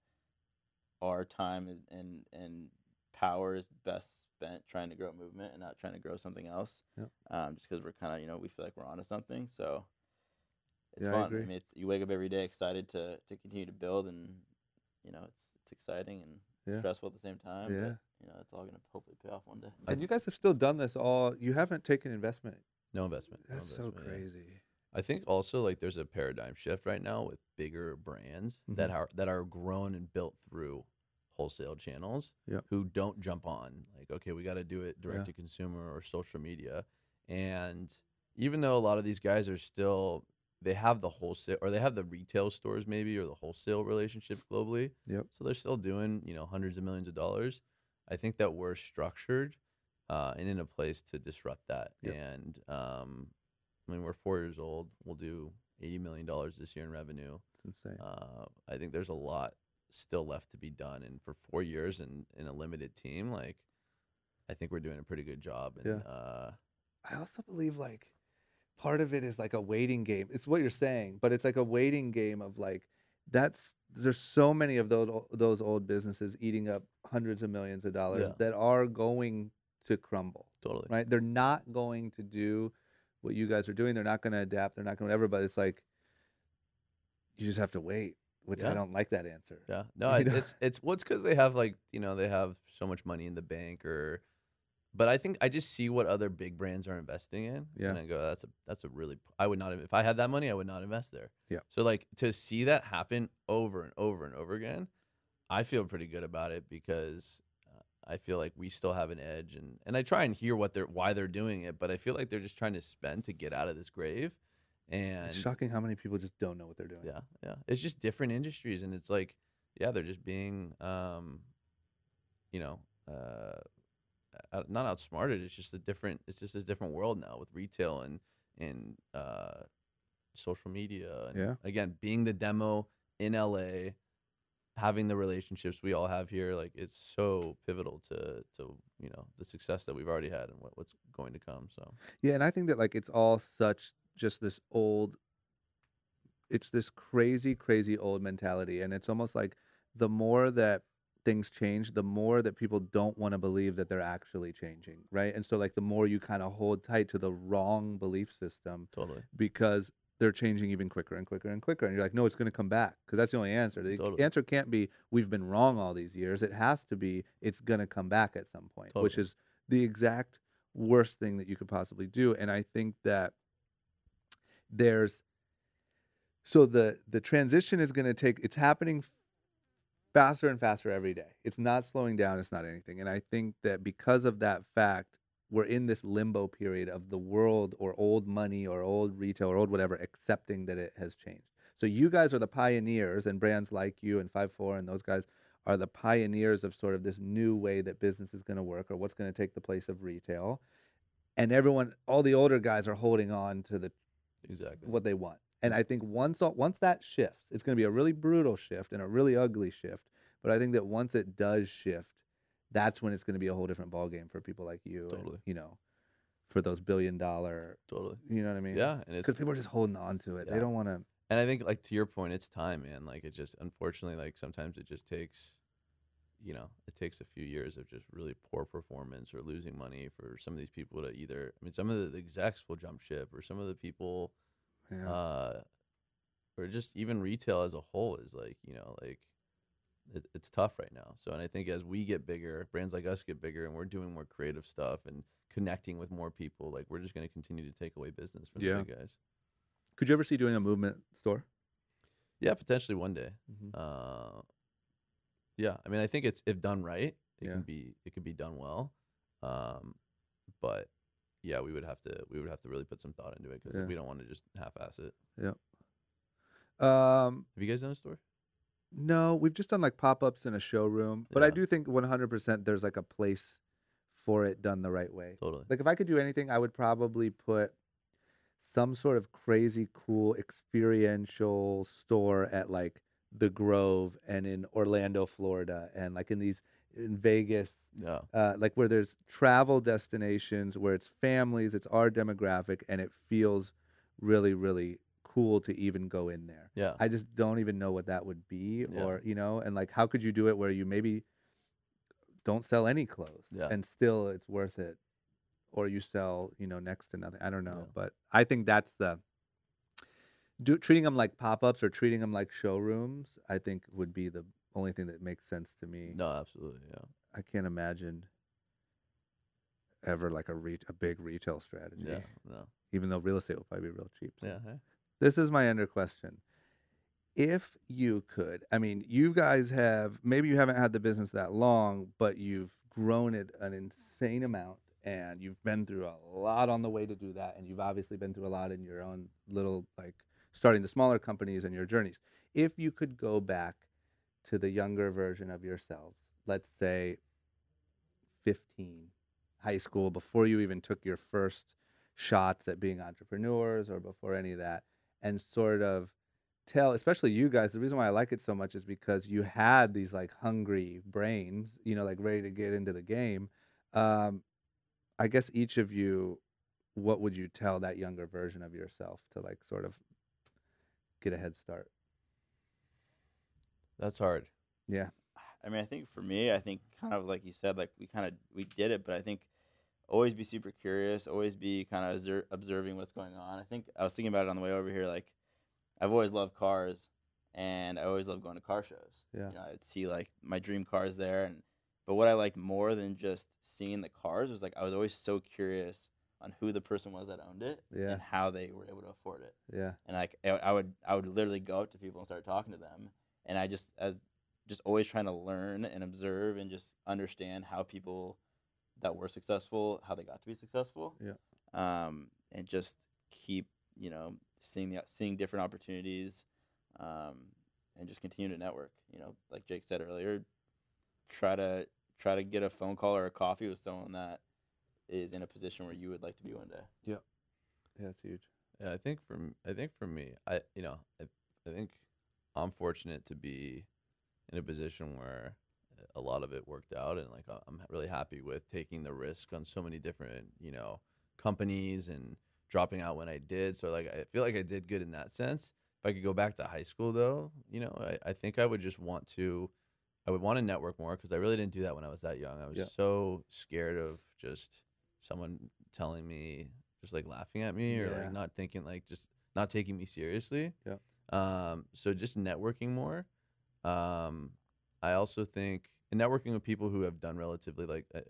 our time is- and and power is best spent trying to grow MVMT and not trying to grow something else. Yep. Um, just because we're kind of you know we feel like we're onto something, so it's Yeah, I fun. agree. mean, it's, you wake up every day excited to to continue to build, and you know it's it's exciting and Yeah. stressful at the same time. Yeah. But, you know, it's all gonna hopefully pay off one day. And you guys have still done this all. You haven't taken investment. No investment. no That's so crazy. yeah. I think also like there's a paradigm shift right now with bigger brands that Mhm. are that are grown and built through wholesale channels who don't jump on like okay we got to do it direct to consumer or social media and even though a lot of these guys are still they have the wholesale or they have the retail stores maybe or the wholesale relationships globally Yep. so they're still doing you know hundreds of millions of dollars i think that we're structured uh, and in a place to disrupt that Yep. and um, I mean, we're four years old. We'll do eighty million dollars this year in revenue. It's insane. Uh, I think there's a lot still left to be done, and for four years and in a limited team, like I think we're doing a pretty good job. And Yeah. uh, I also believe like part of it is like a waiting game. It's what you're saying, but it's like a waiting game of like that's there's so many of those those old businesses eating up hundreds of millions of dollars Yeah. that are going to crumble. totally, Right? They're not going to do what you guys are doing. They're not going to adapt. They're not going to whatever. But it's like you just have to wait, which I don't like that answer. yeah, no, You I, know? it's it's what's because they have like you know they have so much money in the bank or. But I think I just see what other big brands are investing in, Yeah. and I go, "That's a that's a really." I would not if I had that money, I would not invest there. Yeah. So like to see that happen over and over and over again, I feel pretty good about it because I feel like we still have an edge, and and I try and hear what they're why they're doing it, but I feel like they're just trying to spend to get out of this grave, and It's shocking how many people just don't know what they're doing. yeah, yeah, it's just different industries, and it's like yeah, they're just being um, you know, uh, not outsmarted. It's just a different. It's just a different world now with retail and and uh, social media. And Yeah. Again, being the demo in LA, having the relationships we all have here, like it's so pivotal to to you know the success that we've already had and what, what's going to come. So Yeah, and I think that like it's all such just this old it's this crazy crazy old mentality and it's almost like the more that things change, the more that people don't want to believe that they're actually changing, right? And so like the more you kind of hold tight to the wrong belief system totally. because they're changing even quicker and quicker and quicker and you're like no it's going to come back because that's the only answer. The Totally. answer can't be we've been wrong all these years. It has to be it's going to come back at some point which is the exact worst thing that you could possibly do and i think that there's so the the transition is going to take it's happening faster and faster every day. It's not slowing down it's not anything and i think that because of that fact we're in this limbo period of the world or old money or old retail or old whatever accepting that it has changed so you guys are the pioneers and brands like you and 5-4 and those guys are the pioneers of sort of this new way that business is going to work or what's going to take the place of retail and everyone all the older guys are holding on to the Exactly. what they want. And I think once once that shifts, it's going to be a really brutal shift and a really ugly shift. But I think that once it does shift, that's when it's going to be a whole different ballgame for people like you. and, you know, for those billion dollar. Totally. You know what I mean? Yeah, Because people are just holding on to it. They don't want to. and I think like to your point, it's time, man. Like it just unfortunately, like sometimes it just takes, you know, it takes a few years of just really poor performance or losing money for some of these people to either. I mean, some of the execs will jump ship, or some of the people, Yeah. uh, or just even retail as a whole is like you know like. It, it's tough right now. So, and I think as we get bigger, brands like us get bigger, and we're doing more creative stuff and connecting with more people, like we're just going to continue to take away business from Yeah. the big guys. Could you ever see doing a MVMT store? Yeah, potentially one day. Mhm. Uh, yeah, I mean, I think it's if done right, it Yeah. can be it could be done well. Um, but yeah, we would have to we would have to really put some thought into it because Yeah. we don't want to just half-ass it. Um, Have you guys done a store? No, we've just done like pop ups in a showroom, but I Yeah. do think 100% there's like a place for it done the right way. Totally. Like if I could do anything, I would probably put some sort of crazy cool experiential store at like the Grove and in Orlando, Florida, and like in these in Vegas, Yeah. uh, like where there's travel destinations where it's families, it's our demographic, and it feels really, really cool to even go in there. Yeah. I just don't even know what that would be, Yeah. or you know, and like how could you do it where you maybe don't sell any clothes Yeah. and still it's worth it, or you sell you know next to nothing. I don't know, Yeah. but I think that's the do treating them like pop ups or treating them like showrooms. I think would be the only thing that makes sense to me. No, absolutely. Yeah. I can't imagine ever like a re- a big retail strategy. Yeah. No. Even though real estate will probably be real cheap. so. Yeah. hey. This is my ender question. If you could, I mean, you guys have maybe you haven't had the business that long, but you've grown it an insane amount and you've been through a lot on the way to do that and you've obviously been through a lot in your own little like starting the smaller companies and your journeys. If you could go back to the younger version of yourselves, let's say 15, high school before you even took your first shots at being entrepreneurs or before any of that and sort of tell especially you guys the reason why i like it so much is because you had these like hungry brains you know like ready to get into the game. Um i guess each of you what would you tell that younger version of yourself to like sort of get a head start? That's hard. yeah. I mean, I think for me, I think kind of like you said, like we kind of we did it, but I think always be super curious, always be kind of obser- observing what's going on. I think I was thinking about it on the way over here. Like, I've always loved cars, and I always loved going to car shows. Yeah. you know, I'd see like my dream cars there, and but what I liked more than just seeing the cars was like I was always so curious on who the person was that owned it Yeah. and how they were able to afford it yeah and like I, I would I would literally go up to people and start talking to them, and I just as just always trying to learn and observe and just understand how people that were successful how they got to be successful. Yeah. Um, and just keep you know seeing the seeing different opportunities, um, and just continue to network. You know, like Jake said earlier, try to try to get a phone call or a coffee with someone that is in a position where you would like to be one day. yeah it's huge Yeah, I think for m- I think for me, I you know, I, I think I'm fortunate to be in a position where a lot of it worked out, and like I'm really happy with taking the risk on so many different you know companies and dropping out when I did. So like I feel like I did good in that sense. If I could go back to high school though, you know, I, I think I would just want to, I would want to network more because I really didn't do that when I was that young. I was Yeah. so scared of just someone telling me, just like laughing at me or Yeah. like not thinking, like just not taking me seriously. Yeah. Um, so just networking more. Um, I also think and networking with people who have done relatively like uh,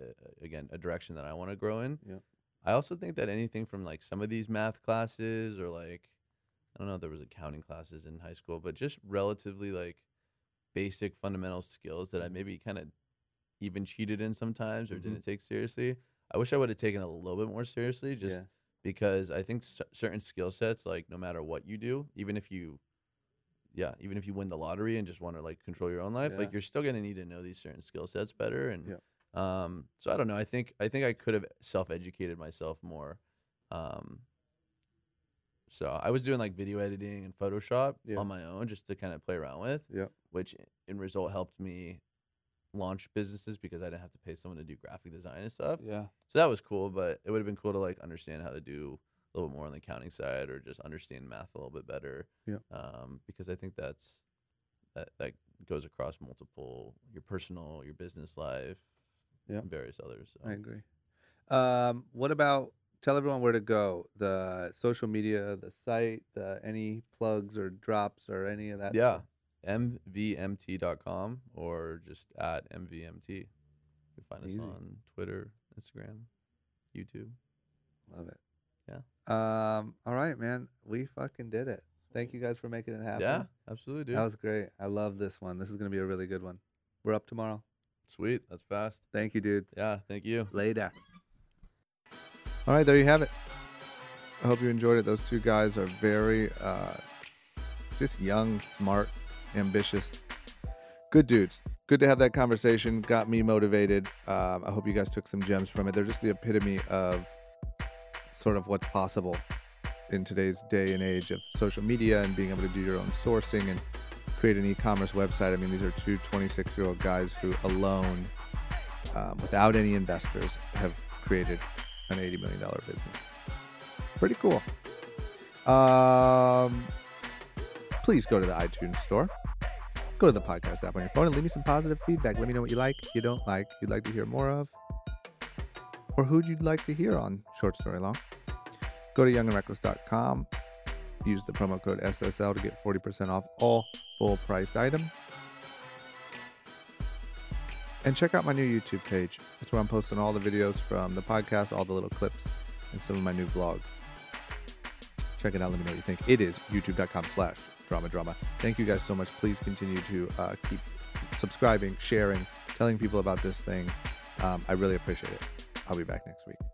again a direction that I want to grow in. Yeah. I also think that anything from like some of these math classes or like I don't know if there was accounting classes in high school, but just relatively like basic fundamental skills that I maybe kind of even cheated in sometimes or Mhm. didn't take seriously. I wish I would have taken it a little bit more seriously just yeah because I think c- certain skill sets, like no matter what you do, even if you, yeah, even if you win the lottery and just want to like control your own life, Yeah. like you're still gonna need to know these certain skill sets better. And Yeah. um, so I don't know. I think I think I could have self educated myself more. Um, so I was doing like video editing and Photoshop Yeah. on my own just to kind of play around with. Yeah. Which in result helped me launch businesses because I didn't have to pay someone to do graphic design and stuff. yeah So that was cool, but it would have been cool to like understand how to do a little bit more on the accounting side or just understand math a little bit better. Yeah. Um, because I think that's that that goes across multiple your personal, your business life, Yeah. and various others. So. I agree. Um, what about tell everyone where to go? The social media, the site, the any plugs or drops or any of that. yeah. stuff? mvmt.com or just at mvmt. You can find Easy. us on Twitter, Instagram, YouTube. love it. Um. All right, man. We fucking did it. Thank you guys for making it happen. Yeah, absolutely, dude. That was great. I love this one. This is gonna be a really good one. We're up tomorrow. Sweet. That's fast. Thank you, dude. Yeah, thank you. Later. All right, there you have it. I hope you enjoyed it. Those two guys are very, uh, just young, smart, ambitious, good dudes. good to have that conversation. Got me motivated. Um, I hope you guys took some gems from it. They're just the epitome of sort of what's possible in today's day and age of social media and being able to do your own sourcing and create an e-commerce website. I mean, these are two 26-year-old guys who alone, um, without any investors, have created an $80 million business. Pretty cool. Um, please go to the iTunes store. Go to the podcast app on your phone and leave me some positive feedback. Let me know what you like, you don't like, you'd like to hear more of, or who you'd like to hear on Short Story Long. Go to youngandreckless.com. Use the promo code SSL to get 40% off all full priced items. And check out my new YouTube page. That's where I'm posting all the videos from the podcast, all the little clips, and some of my new vlogs. Check it out. Let me know what you think. It is youtube.com slash drama drama. Thank you guys so much. Please continue to uh, keep subscribing, sharing, telling people about this thing. Um, I really appreciate it. I'll be back next week.